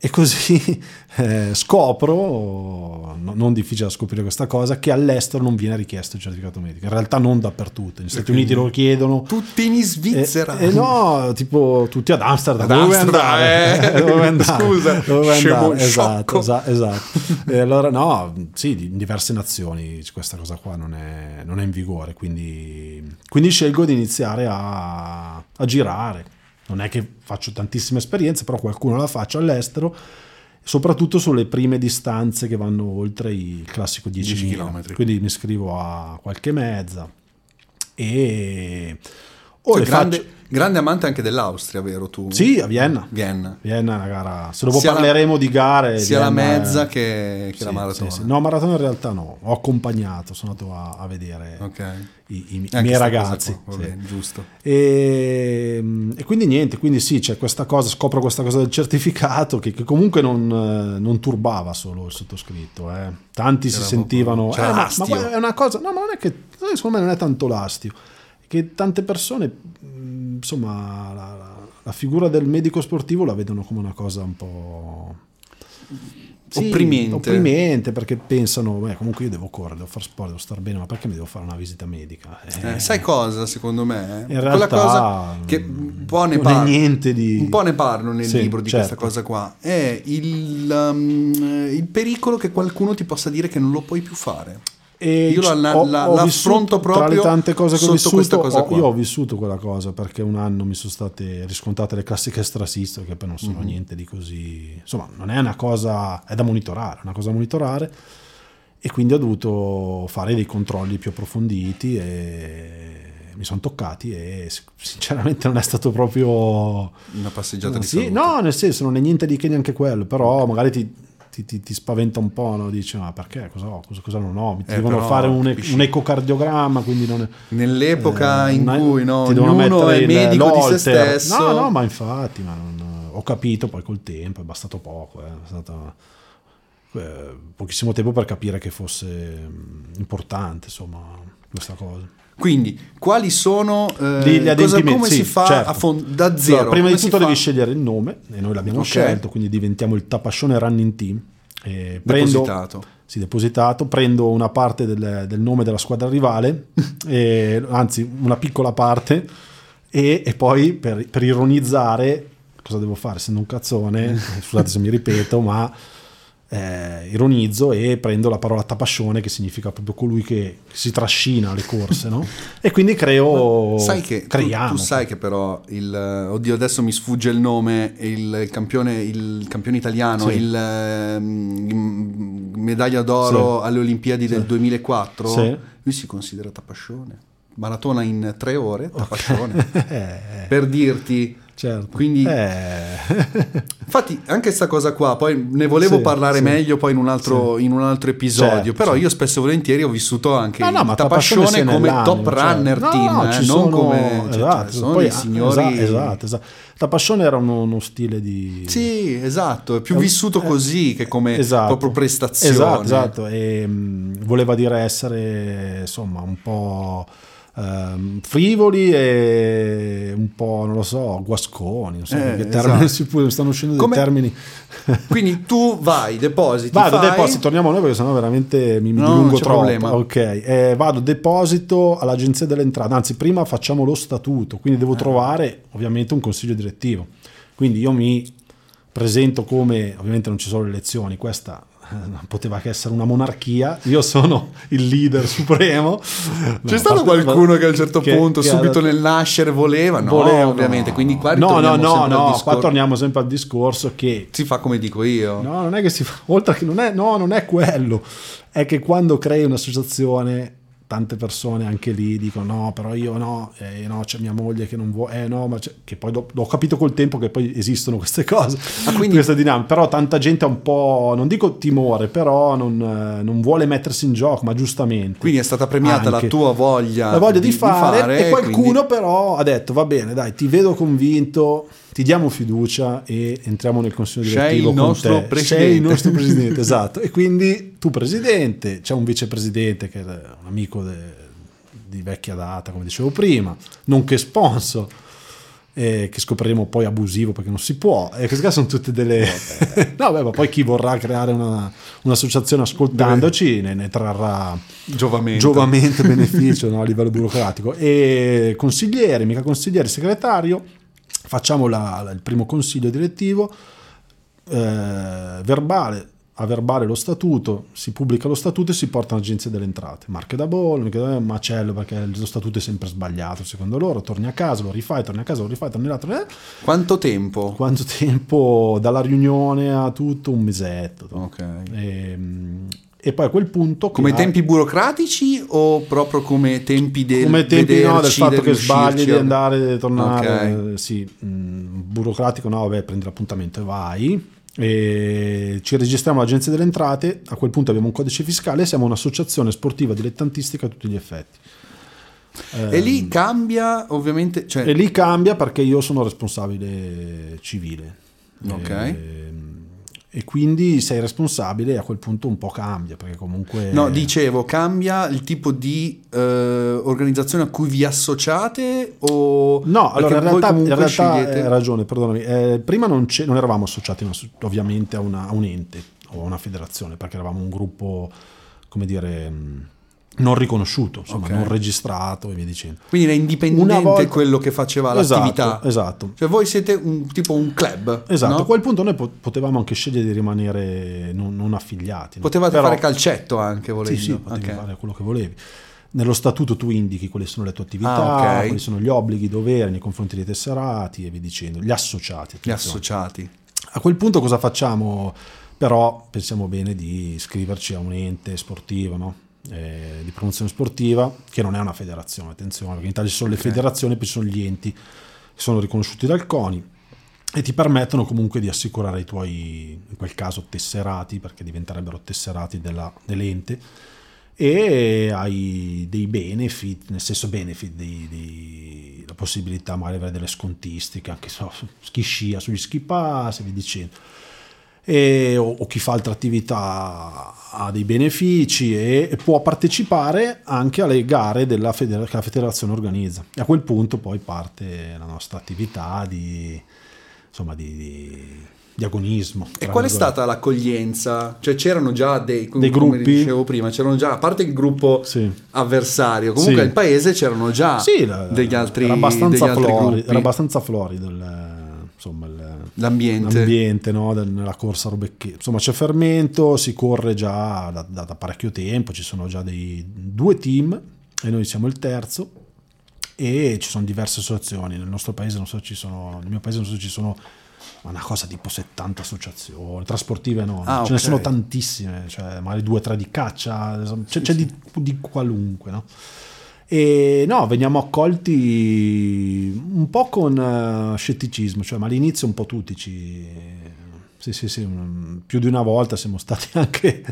e così eh, scopro, no- non difficile da scoprire questa cosa, che all'estero non viene richiesto il certificato medico. In realtà non dappertutto, negli Stati Uniti lo chiedono. Tutti in Svizzera. Eh, eh, no, tipo tutti ad Amsterdam. Ad dove Amsterdam, andare? eh. Dove andare? Scusa, Dove andare? Esatto, esatto, esatto. E allora no, sì, in diverse nazioni questa cosa qua non è, non è in vigore, quindi, quindi scelgo di iniziare a, a girare. Non è che faccio tantissime esperienze, però qualcuno la faccio all'estero, soprattutto sulle prime distanze che vanno oltre il classico 10 10 km. chilometri. Quindi mi iscrivo a qualche mezza e... o Sei le grande, faccio- grande amante anche dell'Austria, vero tu? Sì, a Vienna. Vienna. Vienna è una gara. Se dopo Sia la- parleremo di gare. Sia la Vienna è- mezza che, che Sì, la maratona. sì, sì. No, maratona in realtà no. Ho accompagnato, sono andato a, a vedere Ok. i, i- i miei ragazzi. qua, bene, giusto. E, e quindi niente, quindi sì, c'è questa cosa, scopro questa cosa del certificato che, che comunque non, eh, non turbava solo il sottoscritto. eh. Tanti si C'era sentivano... "Eh, ma- ma, l'astio." guarda, è una cosa... No, ma non è che... Secondo me non è tanto l'astio. Che tante persone, mh, insomma, la, la- la figura del medico sportivo la vedono come una cosa un po'... Sì, Opprimente. opprimente perché pensano, beh, comunque io devo correre, devo fare sport, devo stare bene, ma perché mi devo fare una visita medica? Eh, Eh, sai cosa, secondo me? in Quella realtà cosa che un po' ne parlo. niente di- Un po' ne parlo nel Sì, libro di certo. questa cosa qua. È il, um, il pericolo che qualcuno ti possa dire che non lo puoi più fare. E Io la- la- ho- la- ho l'affronto vissuto, tra proprio le tante cose che ho vissuto, ho- qua. io ho vissuto quella cosa perché un anno mi sono state riscontrate le classiche strassiste che poi non sono Mhm. niente di così insomma non è una cosa è da monitorare è una cosa da monitorare e quindi ho dovuto fare dei controlli più approfonditi e mi sono toccati e sinceramente non è stato proprio Una passeggiata di sì, salute. no, nel senso non è niente di che neanche quello, però magari ti, ti- ti- ti spaventa un po', no? dici ma perché, cosa ho, cosa, cosa non ho, mi ti Eh, devono però, fare un, un ecocardiogramma, quindi non è... Nell'epoca eh, in cui no, ti devono mettere è il- medico di se stesso. No, no, ma infatti, ma non- ho capito poi col tempo, è bastato poco, eh, è stato eh, pochissimo tempo per capire che fosse mm, importante, insomma, questa cosa. Quindi, quali sono eh, Gli- cosa- come sì, si fa certo. a fond- da zero? Allora, prima di tutto devi scegliere il nome, e noi l'abbiamo Ok. scelto, quindi diventiamo il Tapascione Running Team. E prendo, depositato. sì, depositato, prendo una parte del, del nome della squadra rivale, e- anzi una piccola parte, e, e poi per, per ironizzare, cosa devo fare essendo un cazzone, scusate se mi ripeto, ma eh, ironizzo e prendo la parola tapascione che significa proprio colui che si trascina alle corse, no? E quindi creo, Sai che tu, creiamo. tu sai che però il oddio adesso mi sfugge il nome il, il campione il campione italiano Sì. il ehm, medaglia d'oro Sì. alle Olimpiadi del Sì. 2004 Sì. lui si considera tapascione maratona in tre ore, Tapascione, Eh, per dirti... certo. Quindi- Eh. Infatti, anche questa cosa qua, poi ne volevo Sì, parlare sì. meglio poi in un altro, in un altro episodio. Certo, però certo. io spesso e volentieri ho vissuto anche No, no, il Tapascione come top cioè. runner No, team, no, eh, non sono- come cioè, esatto, sono poi- dei signori. esatto, esatto, esatto. Tapascione era uno, uno stile di Sì, esatto, è più un- vissuto eh, così che come esatto. proprio prestazione. Esatto, esatto. E, mh, voleva dire essere insomma un po' ehm, frivoli e un po' non lo so, guasconi. Non so Eh, che termini esatto. si può- stanno uscendo Come- dei termini. Quindi tu vai, depositi, Vado, fai, deposito, torniamo a noi perché sennò veramente mi, mi No, dilungo troppo. problema. Ok, eh, vado, deposito all'agenzia delle entrate, anzi prima facciamo lo statuto, quindi devo trovare ovviamente un consiglio direttivo. Quindi io mi presento come, ovviamente non ci sono le elezioni, questa eh, poteva che essere una monarchia, io sono il leader supremo. C'è No, stato qualcuno che a un certo che- punto, che subito dato- nel nascere, voleva? No, voleva, ovviamente. no. Quindi qua no, no, no, no, discorso. qua torniamo sempre al discorso che Si fa come dico io. No, non è che si fa, oltre che non è, no, non è quello, è che quando crei un'associazione, tante persone anche lì dicono no, però io no, eh, no, c'è mia moglie che non vuole, eh no, ma c'è-" che poi do- ho capito col tempo che poi esistono queste cose, Ah, quindi- questa dinamica, però tanta gente ha un po', non dico timore, però non, eh, non vuole mettersi in gioco, ma giustamente. Quindi è stata premiata Anche. la tua voglia, La voglia di, fare, e qualcuno quindi- però ha detto va bene dai ti vedo convinto ti diamo fiducia e entriamo nel consiglio Sei direttivo il con nostro te. presidente. sei il nostro presidente esatto e quindi tu presidente c'è un vicepresidente che è un amico de- di vecchia data come dicevo prima nonché sponsor eh, che scopriremo poi abusivo perché non si può e queste qua sono tutte delle no beh ma poi chi vorrà creare una- un'associazione ascoltandoci ne, ne trarrà Giovamento. giovamento beneficio no, a livello burocratico e consigliere, mica consigliere, segretario facciamo la- la- il primo consiglio direttivo eh, verbale a verbale lo statuto, si pubblica lo statuto e si porta all'agenzia delle entrate. Marche da bollo, da- macello perché lo statuto è sempre sbagliato secondo loro, torni a casa, lo rifai, torni a casa, lo rifai, torni là, torni là. Quanto tempo? Quanto tempo dalla riunione a tutto? Un mesetto. Ok. E, e poi a quel punto... Come che- tempi burocratici o proprio come tempi del come tempi no, del vederci, fatto che riuscirci sbagli di andare e tornare Ok. eh, sì mh, burocratico no vabbè prendi l'appuntamento e vai e ci registriamo all'agenzia delle entrate a quel punto abbiamo un codice fiscale e siamo un'associazione sportiva dilettantistica a tutti gli effetti E lì cambia ovviamente... Cioè, e lì cambia perché io sono responsabile civile Ok. e, e quindi sei responsabile e a quel punto un po' cambia perché comunque No, dicevo, cambia il tipo di eh, organizzazione a cui vi associate o... No, allora in realtà, in realtà scegliete- hai ragione, perdonami. Eh, prima non, c'è- non eravamo associati ovviamente a, una- a un ente o a una federazione, perché eravamo un gruppo, come dire, mh, non riconosciuto, insomma, Ok. non registrato e via dicendo. Quindi era indipendente volta- quello che faceva Esatto, l'attività. esatto. Cioè voi siete un, tipo un club. Esatto, no? a quel punto noi po- potevamo anche scegliere di rimanere non, non affiliati. no? Potevate Però- fare calcetto anche volendo. Sì, sì, potevi Ok. fare quello che volevi. Nello statuto tu indichi quali sono le tue attività, Ah, ok. quali sono gli obblighi, i doveri nei confronti dei tesserati e via dicendo, gli associati. Gli attenzione. associati. A quel punto cosa facciamo? Però pensiamo bene di iscriverci a un ente sportivo, no? Eh, di promozione sportiva, che non è una federazione, attenzione, perché in Italia ci sono le Ok. federazioni, poi ci sono gli enti che sono riconosciuti dal CONI e ti permettono comunque di assicurare i tuoi, in quel caso, tesserati, perché diventerebbero tesserati della- dell'ente, e hai dei benefit, nel senso benefit, dei- dei- la possibilità magari di avere delle scontistiche, anche so, chi scia, sugli ski pass e via dicendo. E- o, o chi fa altre attività ha dei benefici e, e può partecipare anche alle gare della federa- che la federazione organizza. E a quel punto poi parte la nostra attività di, insomma, di, di- di agonismo. E qual è stata l'accoglienza? Cioè c'erano già dei, Dei come gruppi? dicevo prima, c'erano già, a parte il gruppo Sì. avversario, comunque Sì. al paese c'erano già Sì, la- degli altri, era abbastanza, degli altri flori- era abbastanza florido il, insomma, il- L'ambiente. l'ambiente no, nella corsa Robecchi. Insomma, c'è fermento, si corre già da, da- da parecchio tempo, ci sono già dei due team e noi siamo il terzo e ci sono diverse associazioni. Nel nostro paese non so ci sono, nel mio paese non so ci sono una cosa tipo 70 associazioni, trasportive no, Ah, ce ne ok. sono tantissime, cioè magari due o tre di caccia, c'è, c'è Di, di qualunque, no? E no, veniamo accolti un po' con uh, scetticismo, cioè, ma all'inizio un po' tutti ci, sì, sì, sì, più di una volta siamo stati anche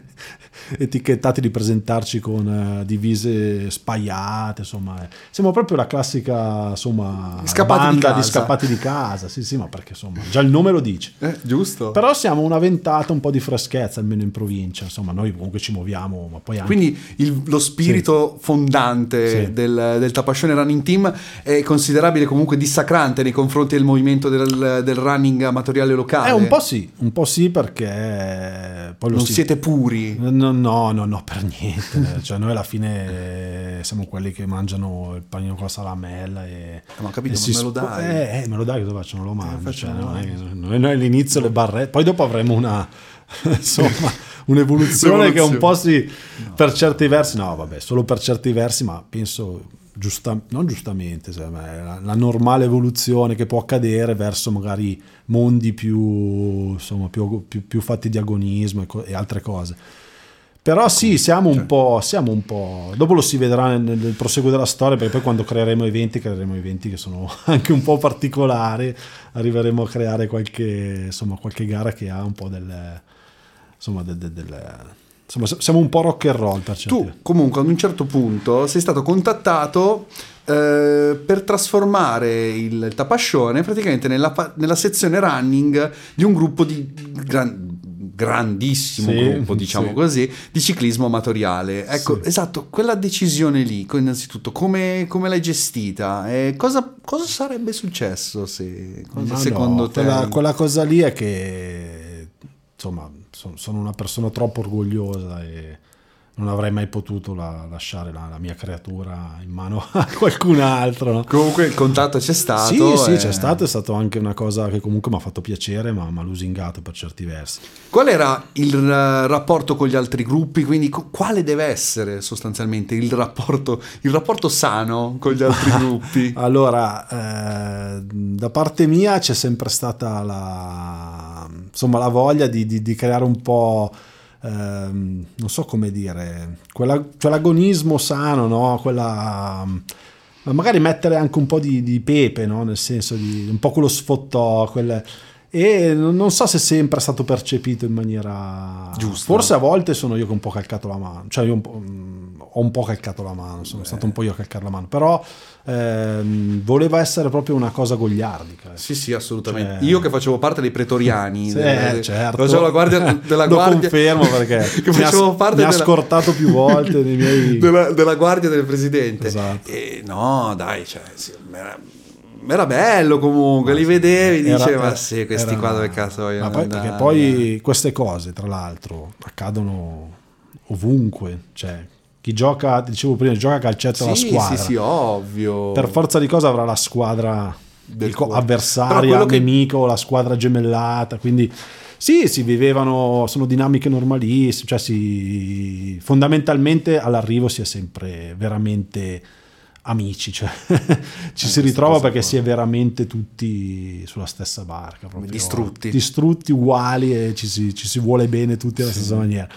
etichettati di presentarci con uh, divise spaiate, insomma, eh. siamo proprio la classica insomma, scappati banda di, di, scappati di casa, sì, sì, ma perché insomma, già il nome lo dice. Eh, giusto. Però siamo una ventata un po' di freschezza, almeno in provincia, insomma, noi comunque ci muoviamo, ma poi anche... Quindi il, lo spirito sì. fondante sì. Del, del Tapascione Running Team è considerabile comunque dissacrante nei confronti del movimento del, del running amatoriale locale? Eh, un po' sì, un po' sì perché poi non si... siete puri? No no no, no per niente. Cioè noi alla fine siamo quelli che mangiano il panino con la salamella e eh, ma ho capito ma me lo dai. Eh, eh, me lo dai cosa faccio? Non lo mangio cioè, noi, noi, noi all'inizio le barrette poi dopo avremo una insomma un'evoluzione che un po' si no. per certi versi no vabbè solo per certi versi ma penso giusta, non giustamente, cioè, la, la, normale evoluzione che può accadere verso magari mondi più, insomma, più, più, più fatti di agonismo e, co- e, altre cose. Però sì, siamo un, cioè. po', siamo un po'. Dopo lo si vedrà nel, nel, proseguo della storia, perché poi quando creeremo eventi, creeremo eventi che sono anche un po' particolari. Arriveremo a creare qualche, insomma, qualche gara che ha un po' del. Insomma, del, del, del Insomma, siamo un po' rock and roll per certi. Tu comunque ad un certo punto sei stato contattato eh, per trasformare il, il Tapascione praticamente nella, nella, sezione running di un gruppo di gran, grandissimo sì, gruppo, diciamo sì. così, di ciclismo amatoriale. Ecco, sì. esatto, quella decisione lì, innanzitutto, come, come l'hai gestita? E cosa, cosa, sarebbe successo se, cosa, secondo no, te? Quella, quella cosa lì è che, insomma sono una persona troppo orgogliosa e non avrei mai potuto la, lasciare la, la, mia creatura in mano a qualcun altro. No? Comunque il contatto c'è stato. Sì, e... sì, c'è stato, è stato anche una cosa che comunque mi ha fatto piacere, ma mi ha lusingato per certi versi. Qual era il rapporto con gli altri gruppi? Quindi quale deve essere sostanzialmente il rapporto, il rapporto sano con gli altri gruppi? allora, eh, da parte mia c'è sempre stata la, insomma, la voglia di, di, di creare un po' ehm, non so come dire, quella, quell'agonismo sano, no? Quella, magari mettere anche un po' di, di pepe, no? nel senso di un po' quello sfottò, quelle, e non so se sempre è stato percepito in maniera giusta. Forse a volte sono io che ho un po' calcato la mano, cioè io un mm, ho un po' calcato la mano, sono Beh. stato un po' io a calcare la mano, però ehm, voleva essere proprio una cosa goliardica. Sì, sì, assolutamente. Cioè... Io che facevo parte dei pretoriani, sì, delle, certo. facevo la guardia della Lo guardia. confermo perché che facevo mi parte mi della... ha scortato più volte miei... della, della guardia del presidente. Esatto. E no, dai, cioè, sì, era bello comunque, li vedevi e dicevi ma sì, questi era, qua dove cazzo vogliono ma poi, andare? Perché poi queste cose, tra l'altro, accadono ovunque, cioè chi gioca, dicevo prima, gioca a calcetto sì, alla squadra. Sì, sì, ovvio. Per forza di cosa avrà la squadra del avversaria, che... nemico, la squadra gemellata, quindi sì, si vivevano, sono dinamiche normalissime, cioè si, fondamentalmente all'arrivo si è sempre veramente amici, cioè ci eh, si ritrova perché si è veramente tutti sulla stessa barca, proprio, distrutti. distrutti uguali e ci si, ci si vuole bene tutti alla sì. stessa maniera.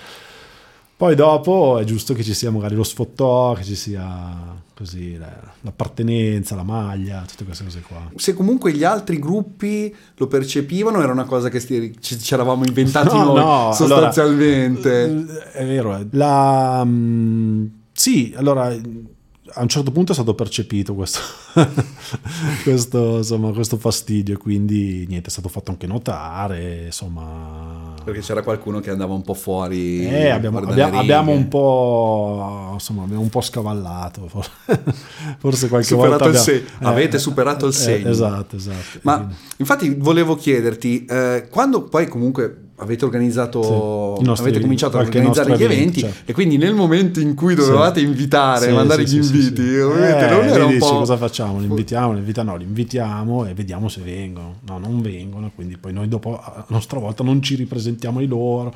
Poi dopo è giusto che ci sia magari lo sfottò, che ci sia così l'appartenenza, la maglia, tutte queste cose qua. Se comunque gli altri gruppi lo percepivano, era una cosa che ci eravamo inventati no, noi no, sostanzialmente. Allora, è vero, la, mm, sì, allora a un certo punto è stato percepito questo, questo, insomma, questo fastidio, quindi niente, è stato fatto anche notare, insomma... Perché c'era qualcuno che andava un po' fuori. Eh, abbiamo, abbiamo, abbiamo, un po', insomma, abbiamo un po' scavallato, forse qualche superato volta... Abbiamo, eh, avete superato il eh, segno. Eh, esatto, esatto. Ma infatti volevo chiederti, eh, quando poi comunque avete organizzato, sì, nostri, avete cominciato a organizzare gli eventi cioè. e quindi nel momento in cui dovevate sì. invitare, sì, mandare gli inviti, ovviamente eh, non era un dici, po'... cosa facciamo? Li invitiamo, li invitiamo, no, li invitiamo e vediamo se vengono. No, non vengono, quindi poi noi dopo a nostra volta non ci ripresentiamo di loro.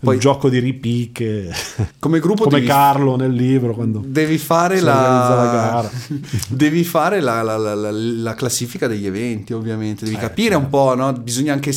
Poi, il gioco di ripicche come gruppo come devi, Carlo nel libro quando devi fare la, la, gara devi fare la, la, la, classifica degli eventi ovviamente devi eh, capire certo. un po' no? bisogna anche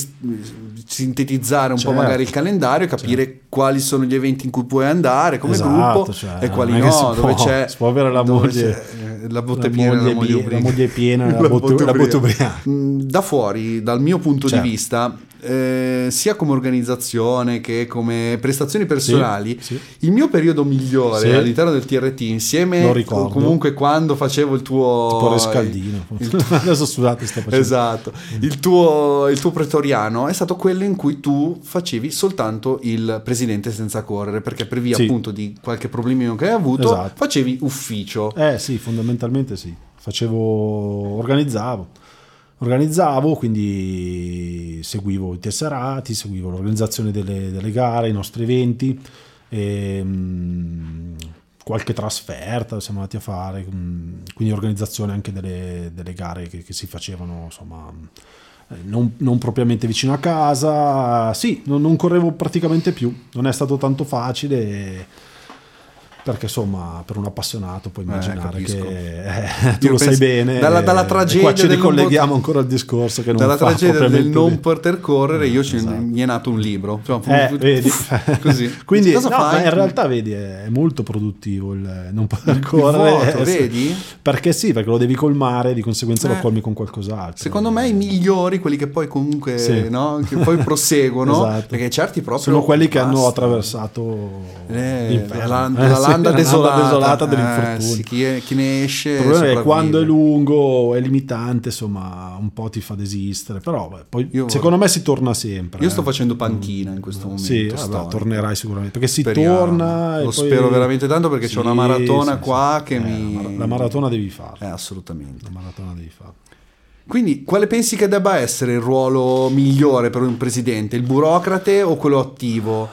sintetizzare un Certo. po' magari il calendario, capire quali sono gli eventi in cui puoi andare come Esatto, gruppo cioè, e quali no, si dove può- c'è si può avere la moglie- eh, la botte piena e la moglie la moglie piena e la botte- la botte ubriaca. Mm, Da fuori, dal mio punto Certo. di vista, eh, sia come organizzazione che come prestazioni personali, sì. il mio periodo migliore Sì. all'interno del TRT, insieme ricordo. comunque quando facevo il tuo... Tipo Rescaldino. il tuo- Adesso scusate, sto facendo. Esatto, il tuo, il tuo pretoriano è stato quello in cui tu facevi soltanto il presidente senza correre, perché per via Sì. appunto di qualche problemino che hai avuto, Esatto. facevi ufficio. Eh sì, fondamentalmente sì. Facevo, organizzavo. Organizzavo, quindi seguivo i tesserati, seguivo l'organizzazione delle, delle gare, i nostri eventi, e, mm, qualche trasferta siamo andati a fare, mm, quindi organizzazione anche delle, delle gare che, che si facevano, insomma, eh, non, non propriamente vicino a casa. Sì, non, non correvo praticamente più, non è stato tanto facile. Perché insomma, per un appassionato puoi immaginare capisco. che eh, tu Io lo sai bene. dalla- dalla tragedia qua ci ricolleghiamo ancora al discorso che non Dalla tragedia del non poter correre, io ci, Esatto. mi è nato un libro. Cioè, Eh, fu- vedi. così. Quindi Cosa no, fai? ma in realtà vedi è molto produttivo il non poter correre. vuoto, eh, vedi? Perché sì, perché lo devi colmare, di conseguenza Eh. lo colmi con qualcos'altro. Secondo me i migliori, quelli che poi comunque Sì. no? che poi proseguono, Esatto. perché certi proprio sono quelli che hanno basta. attraversato Eh, l'inferno. la, la Sì, la desolata, desolata Eh, dell'infortunio. sì, chi, chi ne esce Il problema è quando è lungo è limitante, insomma, un po' ti fa desistere, però beh, poi Io- secondo me si torna sempre. Io eh. sto facendo panchina in questo momento. Sì, vabbè, tornerai sicuramente perché si Speriamo. torna. Lo poi- spero veramente tanto perché c'è una maratona sì, qua sì. che Eh, mi- la mar- La maratona devi farla. Eh, assolutamente. La maratona devi farla. Quindi, quale pensi che debba essere il ruolo migliore per un presidente? Il burocrate o quello attivo?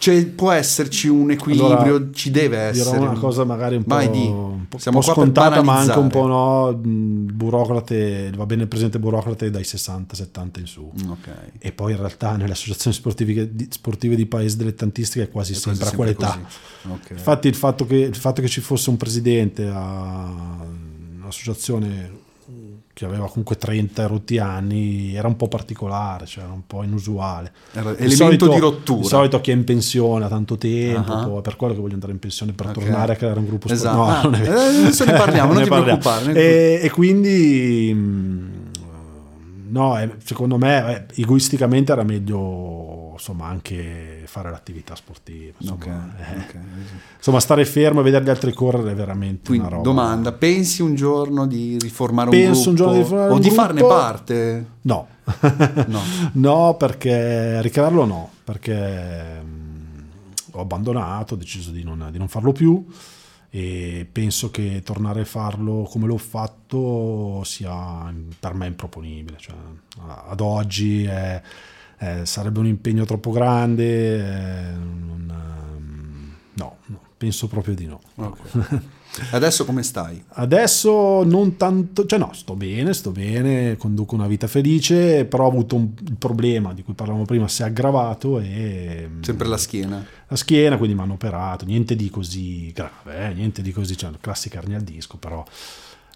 Cioè, può esserci un equilibrio, Allora, ci deve essere. Dirò una cosa magari un po', Vai, di. un po', Siamo un po' scontata, ma anche un po' no. burocrate, va bene il presidente burocrate dai 60-70 in su. Mm, Ok. E poi in realtà nelle associazioni sportive di, sportive di paesi dilettantistiche è quasi È sempre a quell'età. così. Ok. Infatti il fatto, che, il fatto che ci fosse un presidente a un'associazione che aveva comunque 30 rotti anni era un po' particolare, cioè era un po' inusuale. Era elemento solito- di rottura. Di solito chi è in pensione ha tanto tempo, Ah. poi è per quello che voglio andare in pensione per Ok. tornare a creare un gruppo Esatto. sportivo. Ah, non è vero. eh, adesso ne parliamo, non Ne ti parliamo. preoccupare, E, e quindi mh, no, eh, secondo me eh, egoisticamente era meglio insomma anche fare l'attività sportiva. Insomma, Ok, eh. ok. Insomma, stare fermo e vedere gli altri correre è veramente Quindi, una roba. domanda, pensi un giorno di riformare un Penso un gruppo? giorno di o un di farne gruppo? parte? No. No. No, perché ricrearlo no, perché mh, ho abbandonato, ho deciso di non, di non farlo più e penso che tornare a farlo come l'ho fatto sia per me improponibile. Cioè, ad oggi è- è- sarebbe un impegno troppo grande, eh, non, no, no, penso proprio di no. Ok. Adesso come stai? Adesso non tanto, cioè no, sto bene, sto bene, conduco una vita felice, però ho avuto un il problema di cui parlavamo prima, si è aggravato e Sempre la schiena? la schiena, quindi mi hanno operato, niente di così grave, eh, niente di così, cioè classica arnia al disco, però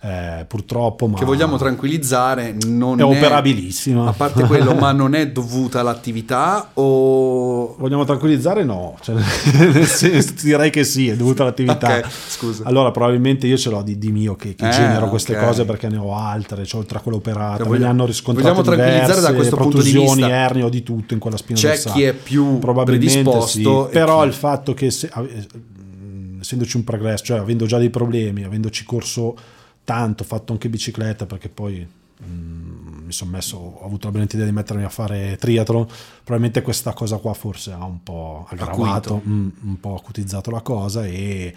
eh, purtroppo... Ma Che vogliamo tranquillizzare, non è è, operabilissima. A parte quello, ma non è dovuta all'attività o... Vogliamo tranquillizzare? No, cioè, direi che sì, è dovuta all'attività. Ok, scusa. Allora, probabilmente io ce l'ho di, di mio che, che Eh, genero queste ok. cose perché ne ho altre, cioè, oltre a quella operata, Cioè, me ne hanno riscontrate vogliamo diverse, da questo punto di protusioni, vista. ernie, ho di tutto in quella spina C'è dorsale. chi è più Probabilmente predisposto sì, però chi- il fatto che se- eh, mh, essendoci un progresso, cioè avendo già dei problemi, avendoci corso tanto, fatto anche bicicletta perché poi mh, mi sono messo, ho avuto la brillante idea di mettermi a fare triathlon, probabilmente questa cosa qua forse ha un po' aggravato, mh, un po' acutizzato la cosa e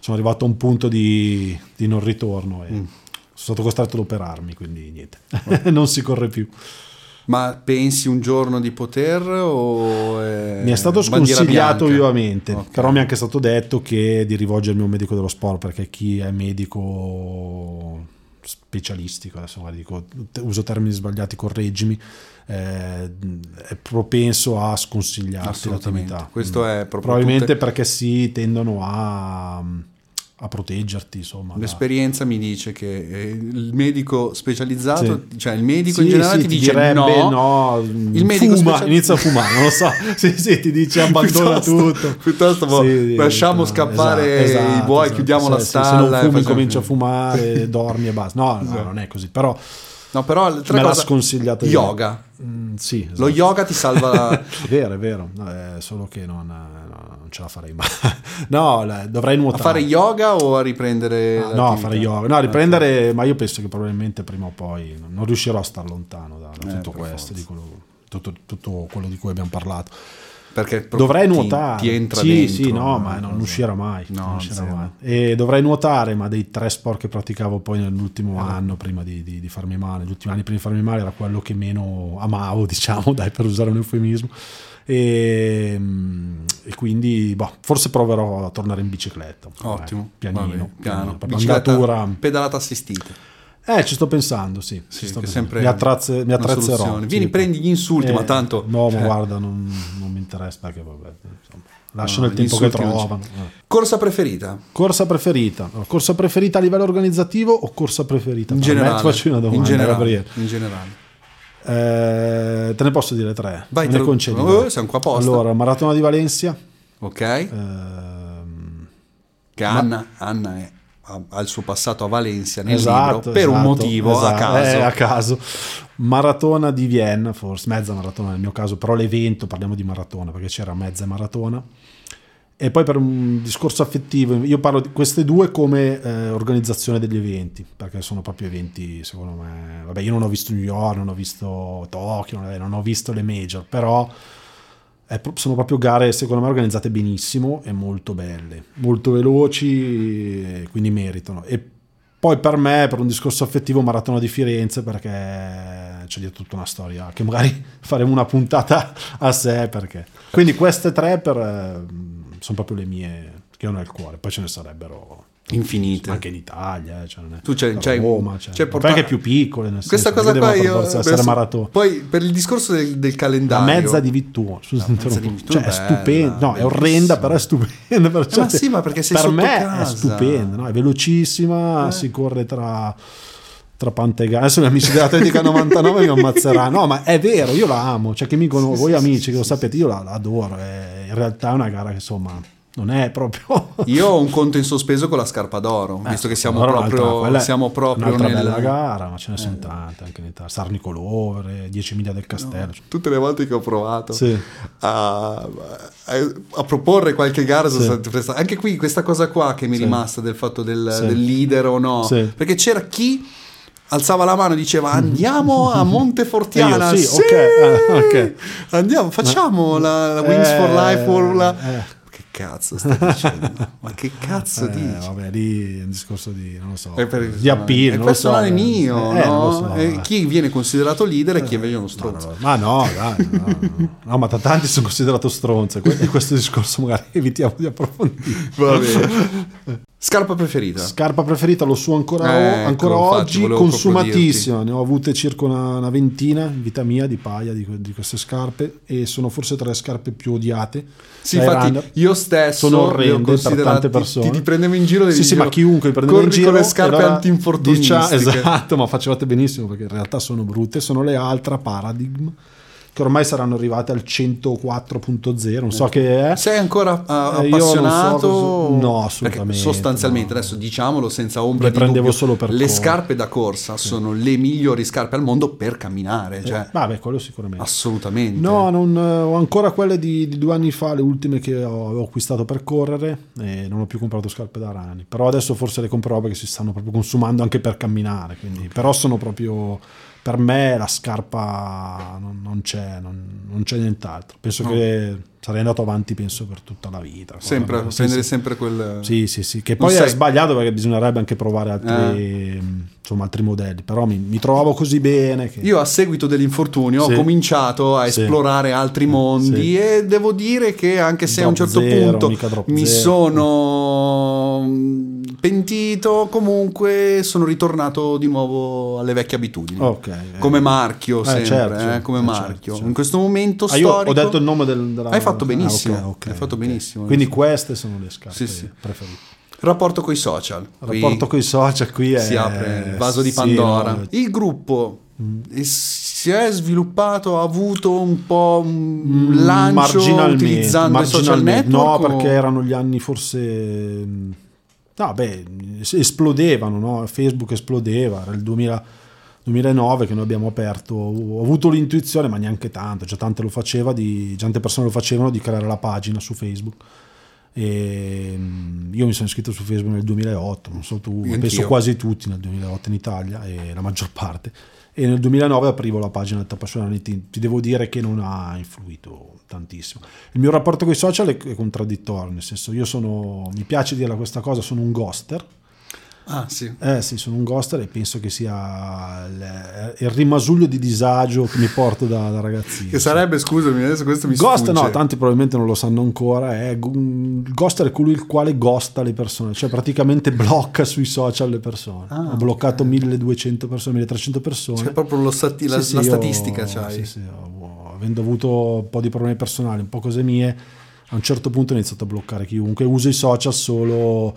sono arrivato a un punto di, di non ritorno e Mm. sono stato costretto ad operarmi, quindi niente, non si corre più. Ma pensi un giorno di poter o è Mi è stato sconsigliato bianca? vivamente, Ok. però mi è anche stato detto che di rivolgermi a un medico dello sport perché chi è medico specialistico, adesso dico, uso termini sbagliati, correggimi, eh, è propenso a sconsigliarti l'attività. Questo è proprio Probabilmente tutte- perché si tendono a, a proteggerti, insomma. da- L'esperienza mi dice che eh, il medico specializzato, Sì. cioè il medico in Sì, generale sì, ti dice direbbe no, no, Il medico fuma, special- inizia a fumare, non lo so. sì, sì, ti dice abbandona Piuttosto- tutto. piuttosto, boh, lasciamo esatto, scappare esatto, i buoi, esatto, chiudiamo la stalla Se non e fumi cominci a fumare, dormi e basta. No, no, non è così. Però No, però l'altra me l'ha cosa sconsigliato io. yoga. Mm, sì, esatto. Lo yoga ti salva È vero, è vero, no, è solo che non, no, non ce la farei mai. No, dovrei a nuotare. fare yoga o a riprendere Ah, no, a fare yoga. No, a riprendere, ma io penso che probabilmente prima o poi non- riuscirò a star lontano da, da Eh, tutto questo, di quello, tutto, tutto quello di cui abbiamo parlato. Perché Dovrei ti- nuotare. Ti, entra sì, dentro. sì, no, una ma non uscirà mai. No, non mai. E dovrei nuotare, ma dei tre sport che praticavo poi nell'ultimo Eh. anno prima di, di- di farmi male, gli ultimi anni prima di farmi male era quello che meno amavo, diciamo, dai, per usare un eufemismo. E, mm, e quindi boh, forse proverò a tornare in bicicletta. Ottimo. Eh, pianino, Vabbè, piano. l'andatura. pedalata assistita. Eh, ci sto pensando, sì. Sì, sto che pensando. mi, attrazze- mi attrezzerò. soluzione. sì. Vieni, prendi gli insulti, Eh, ma tanto... No, ma eh. guarda, non, non mi interessa perché vabbè, insomma, lasciano No, il tempo che trovano. eh. Corsa preferita? Corsa preferita? Corsa preferita a livello organizzativo o corsa preferita? In per generale. Faccio una domanda, in generale. In generale. Eh, te ne posso dire tre. Vai, te ne. Oh, dai. siamo qua apposta. Allora, Maratona di Valencia. Ok? ehm, che Anna, Anna è- il suo passato a Valencia nel esatto, libro per un esatto, motivo a esatto, caso. eh, a caso. Maratona di Vienna, forse mezza maratona nel mio caso, però l'evento parliamo di maratona perché c'era mezza maratona. E poi per un discorso affettivo, io parlo di queste due come eh, organizzazione degli eventi, perché sono proprio eventi, secondo me. Vabbè, io non ho visto New York, non ho visto Tokyo, non, ho visto le major, però è sono proprio gare, secondo me, organizzate benissimo e molto belle, molto veloci, quindi meritano. E poi per me, per un discorso affettivo, Maratona di Firenze, perché c'è dietro tutta una storia, che magari faremo una puntata a sé, perché... Quindi queste tre per, eh, sono proprio le mie che ho nel cuore, poi ce ne sarebbero Infinite. anche in Italia, eh, cioè non è- Tu a c'hai- Roma, cioè, c'hai ma portato- anche più piccole, nel Questa senso, cosa qua io adesso-. Poi per il discorso del, del La calendario. mezza di Vittuo, scusa, La mezza di. Vittuo cioè, è stupenda, no, è orrenda, però è stupenda. per certi- sì, ma perché sei per sotto me casa. è stupenda, no? è velocissima, Eh. si corre tra, tra Pantegano. Adesso gli amici dell'Atletica 99 mi ammazzeranno, no, ma è vero, io la amo, cioè che mi conosco, voi amici che lo sapete, io la, la adoro, è- in realtà è una gara che insomma non è proprio... Io ho un conto in sospeso con la scarpa d'oro, visto che siamo proprio, è siamo proprio nel... bella gara, ma ce ne sono Eh. tante anche in Italia. Sarnicolore, 10 miglia del castello. Tutte le volte che ho provato Sì. a, a- a proporre qualche gara sono Sì. Anche qui questa cosa qua che mi è Sì. rimasta del fatto del, Sì. del leader o no. Sì. Perché c'era chi alzava la mano e diceva andiamo a Montefortiana. Io, sì, ok, ah, ok. Andiamo, facciamo la, la Wings for Eh, Life formula. eh. Che cazzo stai dicendo? Ma che cazzo Eh, dici? vabbè, lì è un discorso di, non lo so, È per- di appeal. è non lo so, personale eh. mio, Eh, no? so, E eh. chi viene considerato leader e chi invece è uno Ma stronzo. no, Ma no, dai, no, no. Ma tanti sono considerato stronzo e e questo discorso magari evitiamo di approfondire. Va bene. Scarpa preferita? Scarpa preferita lo so ancora, Eh, ancora ecco, infatti, oggi, proprio consumatissima. Ne ho avute circa una, una ventina in vita mia di paia di, di queste scarpe e sono forse tra le scarpe più odiate. Sì, Dai infatti runner. io stesso sono orrende per tante persone. Ti, ti prendevo in giro devi Sì, sì, ma chiunque prendeva in giro con le scarpe antinfortunistiche. dicia- esatto, ma facevate benissimo perché in realtà sono brutte. Sono le Altra Paradigm che ormai saranno arrivate al 104.0. Non so che è. Sei ancora ah, Eh, so appassionato? cosa- no, assolutamente, sostanzialmente, no. adesso diciamolo senza ombra Le di prendevo solo per le correre. scarpe da corsa sono le migliori scarpe al mondo per camminare, cioè, Vabbè, quello sicuramente. assolutamente. No, non, eh, ho ancora quelle di, di due anni fa, le ultime che ho, avevo acquistato per correre e non ho più comprato scarpe da rani. Però adesso forse le comprerò perché si stanno proprio consumando anche per camminare. Quindi, Però sono proprio per me la scarpa non, non c'è, non, non c'è nient'altro. Penso No. che sarei andato avanti, penso, per tutta la vita. sempre, sì, prendere sì. sempre quel... Sì, sì, sì, che poi è sei- Eh. sbagliato perché bisognerebbe anche provare altri, insomma, altri modelli, però mi, mi trovavo così bene che... Io a seguito dell'infortunio Sì. ho cominciato a Sì. esplorare altri mondi e devo dire che anche se a un Drop certo zero, punto drop mi zero. sono pentito, comunque sono ritornato di nuovo alle vecchie abitudini. Ok, eh. Come marchio sempre, certo, eh, certo, come eh, marchio. certo, certo. In questo momento Ah, storico ho detto il nome del, della... Hai fatto benissimo, Ah, ok, ok, hai fatto benissimo. Quindi queste sono le scarpe Sì, sì. preferite. Rapporto con i social. Il rapporto con i social qui è... si apre il vaso di sì, Pandora. no, Il gruppo eh, si è sviluppato, ha avuto un po' un Mm, lancio utilizzando i social network? No, o- perché erano gli anni forse... No, beh, es- esplodevano, no? Facebook esplodeva, era il 2000 2009 che noi abbiamo aperto, ho avuto l'intuizione, ma neanche tanto, cioè tante, lo faceva di, tante persone lo facevano di creare la pagina su Facebook. E mm, io mi sono iscritto su Facebook nel 2008, non so tu, Anch'io. penso quasi tutti nel 2008 in Italia, e la maggior parte. E nel 2009 aprivo la pagina del Tapassionality. Ti devo dire che non ha influito tantissimo. Il mio rapporto con i social è, contraddittorio, nel senso io sono, mi piace dire questa cosa, sono un ghoster. Ah, sì. Eh sì, sono un ghoster e penso che sia il, il rimasuglio di disagio che mi porto da, da ragazzino. Che sarebbe, scusami, adesso questo mi Ghost, sfugge. no, tanti probabilmente non lo sanno ancora. È, il ghoster è colui il quale ghosta le persone, cioè praticamente blocca sui social le persone. Ah, Ho bloccato 1200 persone, 1300 persone. C'è proprio lo stati- la, Sì, sì, la io- statistica, c'hai. sì, sì, ho- avendo avuto un po' di problemi personali, un po' cose mie, a un certo punto ho iniziato a bloccare chiunque. Uso i social solo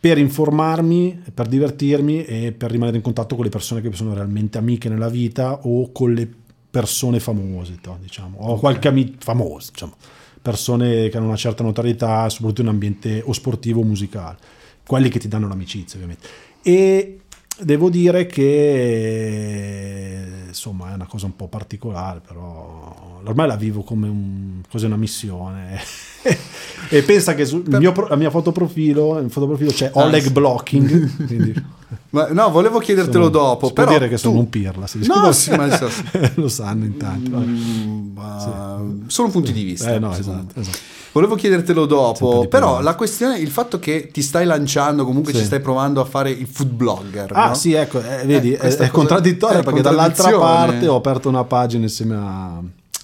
per informarmi, per divertirmi e per rimanere in contatto con le persone che sono realmente amiche nella vita o con le persone famose, diciamo, o qualche amico famoso, diciamo, persone che hanno una certa notorietà, soprattutto in un ambiente o sportivo o musicale, quelli che ti danno l'amicizia ovviamente. E devo dire che insomma è una cosa un po' particolare, però ormai la vivo come un, così una missione. e pensa che sul mio mia fotoprofilo, in fotoprofilo c'è Ah, Oleg blocking. quindi Ma, no, volevo chiedertelo sono- dopo. si però dire che sono tu- un pirla. si No, sì, ma so- lo sanno intanto. Mm, ma Sono punti di vista. Eh, no, esatto, esatto. Volevo chiedertelo dopo, però la questione, il fatto che ti stai lanciando, comunque Sì. ci stai provando a fare il food blogger. Ah no? sì, ecco, eh, vedi, Eh, è, è contraddittorio perché dall'altra parte ho aperto una pagina insieme a,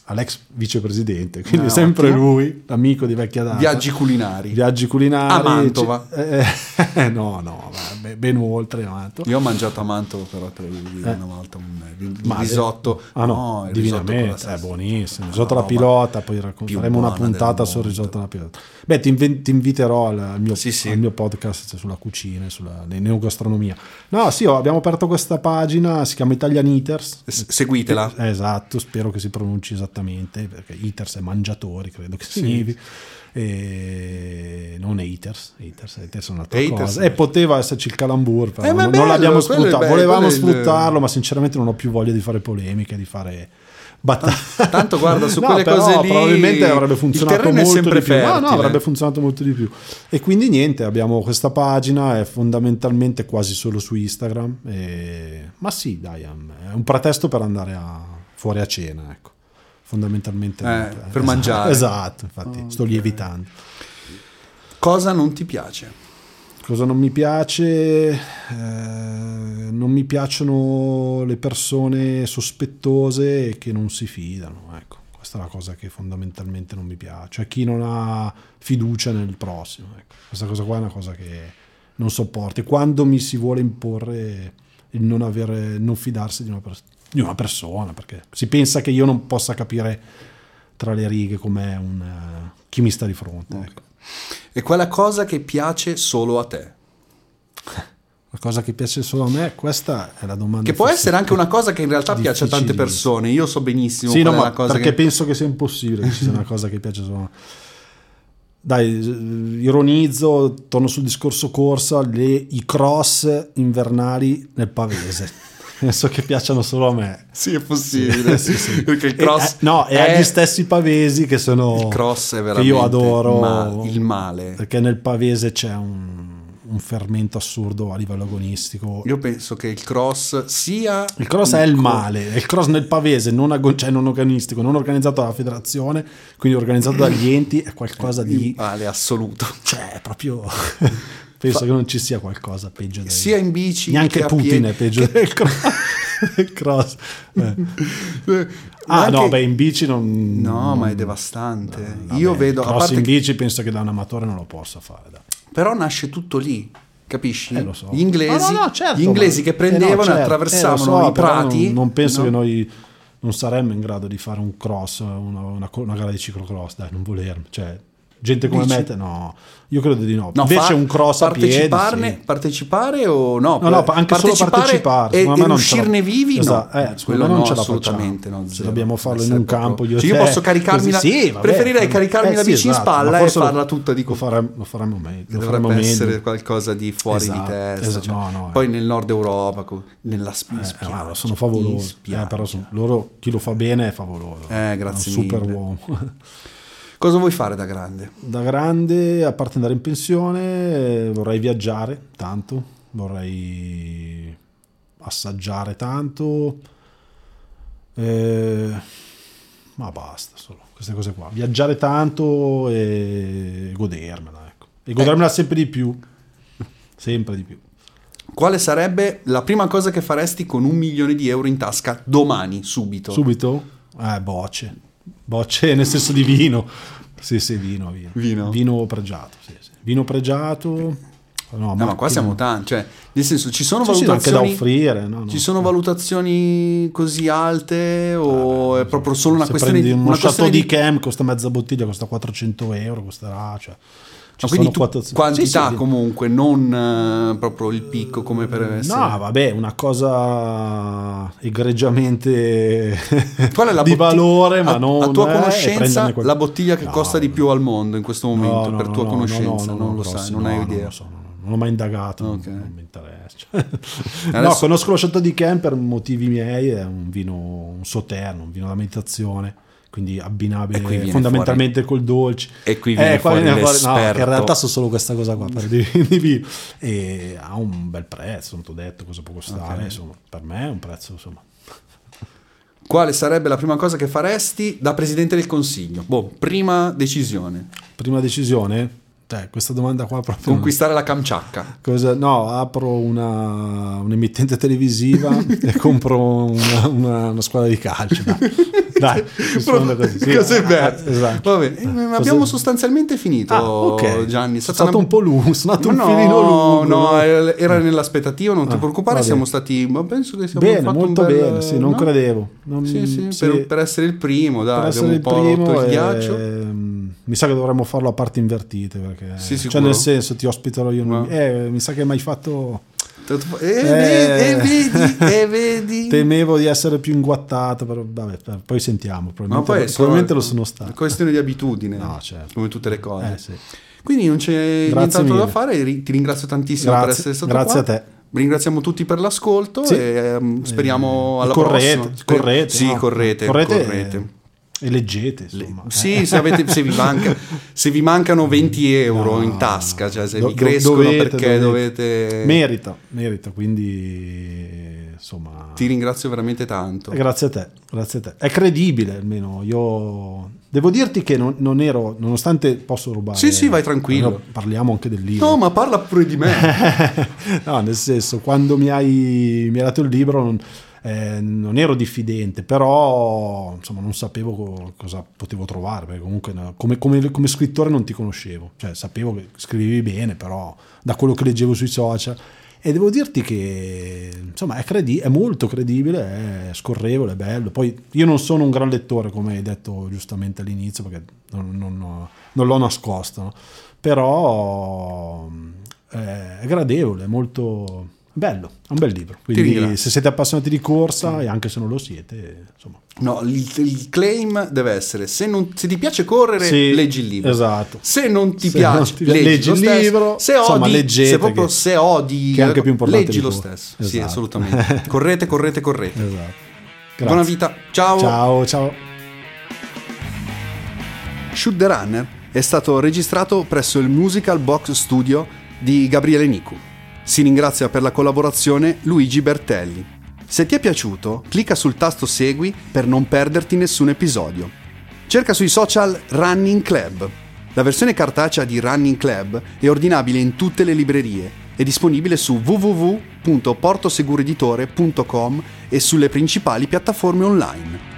all'ex vicepresidente, quindi Ah, sempre ottimo. lui, amico di vecchia data. Viaggi culinari. Viaggi culinari. A Mantova. c- eh, no, no, beh, ben oltre Mantova. Io ho mangiato a Mantova, però te lo devo dire Eh. una volta un, un Ma- risotto. Ah no, la divinamente, è buonissimo. Risotto alla pilota, poi raccon- più faremo una puntata sul risotto alla pilota. Beh, ti, inven- ti inviterò al, mio, Sì, sì. al mio podcast cioè, sulla cucina, sulla ne- neogastronomia. No, sì, abbiamo aperto questa pagina, si chiama Italian Eaters. S- Seguitela. Eh, Esatto, spero che si pronunci esattamente, perché Eaters è mangiatori, credo che significhi. E non haters, haters, haters è un'altra Haters, cosa. eh. E poteva esserci il calambur, però Eh, non, è non l'abbiamo bello, sfruttato. bello, Volevamo è il- sfruttarlo, ma sinceramente non ho più voglia di fare polemiche, di fare battaglie. Tanto guarda, su No, quelle però cose lì probabilmente avrebbe funzionato molto di più. No, no, avrebbe funzionato molto di più. E quindi niente, abbiamo questa pagina, è fondamentalmente quasi solo su Instagram. e- Ma sì, dai, è un pretesto per andare a- fuori a cena, ecco. Fondamentalmente. Eh, per Esatto, mangiare. Esatto, infatti, Oh, sto lievitando. Cosa non ti piace? Cosa non mi piace? Eh, non mi piacciono le persone sospettose e che non si fidano. Ecco, questa è la cosa che fondamentalmente non mi piace. Cioè chi non ha fiducia nel prossimo. Ecco, questa cosa qua è una cosa che non sopporto. E quando mi si vuole imporre il non, avere, non fidarsi di una, pers- di una persona, perché si pensa che io non possa capire tra le righe com'è un, eh, chi mi sta di fronte. Ecco. E quella cosa che piace solo a te? La cosa che piace solo a me, questa è la domanda. Che può essere anche una cosa che in realtà piace a tante persone. Io so benissimo Sì, no, ma perché che... penso che sia impossibile che ci sia una cosa che piace solo a me. Dai, ironizzo, torno sul discorso corsa, le- i cross invernali nel pavese. Penso che piacciono solo a me. Sì, è possibile. Sì, sì. Perché il E- cross... eh, no, e è- agli stessi pavesi che sono... Il cross è veramente io adoro. ma- il male. Perché nel pavese c'è un, un fermento assurdo a livello agonistico. Io penso che il cross sia... Il cross un è il male, il cross nel pavese, non, ago- cioè non organistico, non organizzato dalla federazione, quindi organizzato dagli enti, è qualcosa Il di... male assoluto. Cioè, proprio... Penso che non ci sia qualcosa peggio del... Sia in bici Neanche Putin piedi. è peggio del cross. cross. Eh. Ah, Anche- no, beh, in bici non... No, ma è non- devastante. vabbè, Io vedo... il A cross parte in che- bici penso che da un amatore non lo possa fare. dai. Però nasce tutto lì. Capisci? Eh, lo so. Gli inglesi, No, no, no, certo, gli inglesi ma- che eh, no, prendevano certo, e eh, attraversavano lo so, i prati. Non, non penso no? che noi non saremmo in grado di fare un cross, una, una, una gara di ciclocross, dai, non volermi. Cioè, Gente come Dici? me, no, io credo di no. No, Invece un cross a piedi, sì. partecipare o no? No, no, anche solo partecipare. e, e non la- uscirne vivi Esatto, no. eh, Quello non no, ce la assolutamente no, zero. dobbiamo farlo in un proprio- campo io Cioè, io posso caricarmi la- sì, vabbè, preferirei caricarmi la sì, bici in esatto, spalla ma e forse lo- farla tutta di lo faremo, lo faremo meglio. Dovrebbe faremo meglio. essere qualcosa di fuori Esatto, di testa esatto, cioè, no, no, poi eh. nel nord Europa nella in Eh, spiaggia, sono in favolosi. Eh, però loro, chi lo fa bene è favoloso. Eh, grazie È un super uomo. cosa vuoi fare da grande? Da grande, a parte andare in pensione, eh, vorrei viaggiare tanto, vorrei assaggiare tanto, eh, ma basta solo queste cose qua. Viaggiare tanto e godermela, ecco. E godermela sempre di più, sempre di più. quale sarebbe la prima cosa che faresti con un milione di euro in tasca domani subito Subito? Eh, bocce. Bocce nel senso di vino. Sì, sì, vino, vino. Vino? pregiato, sì, sì. Vino pregiato. No, No, ma qua siamo tanti, cioè, nel senso, ci sono Sì, sì, anche da valutazioni offrire. No, no. Ci sono valutazioni così alte o è proprio solo una questione di prendi una uno questione di di Cam costa mezza bottiglia, costa 400 euro, costerà. Cioè, ci quindi sono tu, quattro- quantità Sì, sì. comunque, non eh, proprio il picco come per essere. No, vabbè, una cosa egregiamente Qual è la di botti- valore, ma a, non a tua eh, conoscenza quel- la bottiglia che No, costa di più al mondo in questo momento, no, no, per no, tua no, conoscenza, no, no, non lo sai, non no, hai no, idea. lo so, no, no, non l'ho mai indagato, non- Ok. non mi interessa. Cioè, No, Adesso- conosco lo Chateau di Cam per motivi miei, è un vino, un sauterno, un vino da meditazione, quindi qui abbinabile fondamentalmente col dolce. E qui viene qua fuori viene fuori- no, che in realtà so solo questa cosa qua per di, vino. E ha un bel prezzo, non ti ho detto cosa può costare, Ok. insomma, per me è un prezzo, insomma. Quale sarebbe la prima cosa che faresti da presidente del consiglio? Boh, prima decisione. Prima decisione, cioè, questa domanda qua proprio... Conquistare la Kamchatka. Cosa- no, apro una, un'emittente televisiva e compro una, una- una squadra di calcio. Dai, dai rispondo così. sì. Cose Ah, esatto. Va bene, eh, Cosa- abbiamo sostanzialmente finito, Ah, ok. Gianni. È stata stato una- un po' lungo, sono stato un filino lungo. No, era nell'aspettativa, non ti Ah, preoccupare, va siamo stati, ma penso che siamo Bene, fatto molto bel- bene, sì, non no? credevo. Non- Sì, sì, sì, Per, per essere il primo, dai, per abbiamo un po' rotto il e- ghiaccio. mm, mi sa che dovremmo farlo a parti invertite perché Sì, cioè nel senso ti ospiterò io Ma- eh, mi sa che hai fatto E, Eh. vedi, e vedi, e vedi. temevo di essere più inguattato però vabbè per- poi sentiamo Ma probabilmente, poi è probabilmente lo sono stato Questione di abitudine, No, certo. come tutte le cose. Eh, sì. Quindi non c'è Grazie nient'altro da fare, ti ringrazio tantissimo per Grazie, essere stato grazie qua. a te. Ringraziamo tutti per l'ascolto Sì. e ehm, speriamo Eh, alla correte, prossima. Speri- correte, Sì, no? correte, correte, correte. E leggete insomma Sì, Eh. se, avete- se vi manca- se vi mancano 20 euro No, in tasca, cioè se do- vi crescono dovete, perché dovete. dovete... merita merita quindi insomma Ti ringrazio veramente tanto. Grazie a te, grazie a te. È credibile almeno. Io devo dirti che non, non ero, nonostante posso rubare. Sì, sì, vai tranquillo. Parliamo anche del libro. No, ma parla pure di me. no, nel senso, quando mi hai, mi hai dato il libro non, eh, non ero diffidente, però insomma non sapevo co- cosa potevo trovare, perché comunque no, come, come- come scrittore non ti conoscevo, cioè sapevo che scrivevi bene, però da quello che leggevo sui social. E devo dirti che insomma è, credi- è molto credibile, è scorrevole, è bello. Poi io non sono un gran lettore, come hai detto giustamente all'inizio, perché non, non- non l'ho nascosto, no? però eh, è gradevole, molto bello, è un bel libro. Quindi se siete appassionati di corsa e anche se non lo siete, insomma, No, il, il claim deve essere se, non- se ti piace correre, Sì, leggi il libro. esatto. Se non ti Se piace, non ti- leggi, leggi lo il stesso. libro, Se insomma, odi, leggete se proprio che- se odi, che è anche più importante leggi lo stesso. Sì, Esatto. assolutamente. correte, correte, correte. esatto. Grazie. Buona vita. Ciao. Ciao, ciao. Shoot the Runner è stato registrato presso il Musical Box Studio di Gabriele Nicu. Si ringrazia per la collaborazione Luigi Bertelli. Se ti è piaciuto, clicca sul tasto Segui per non perderti nessun episodio. Cerca sui social Running Club. La versione cartacea di Running Club è ordinabile in tutte le librerie. È disponibile su www.portosegureditore.com e sulle principali piattaforme online.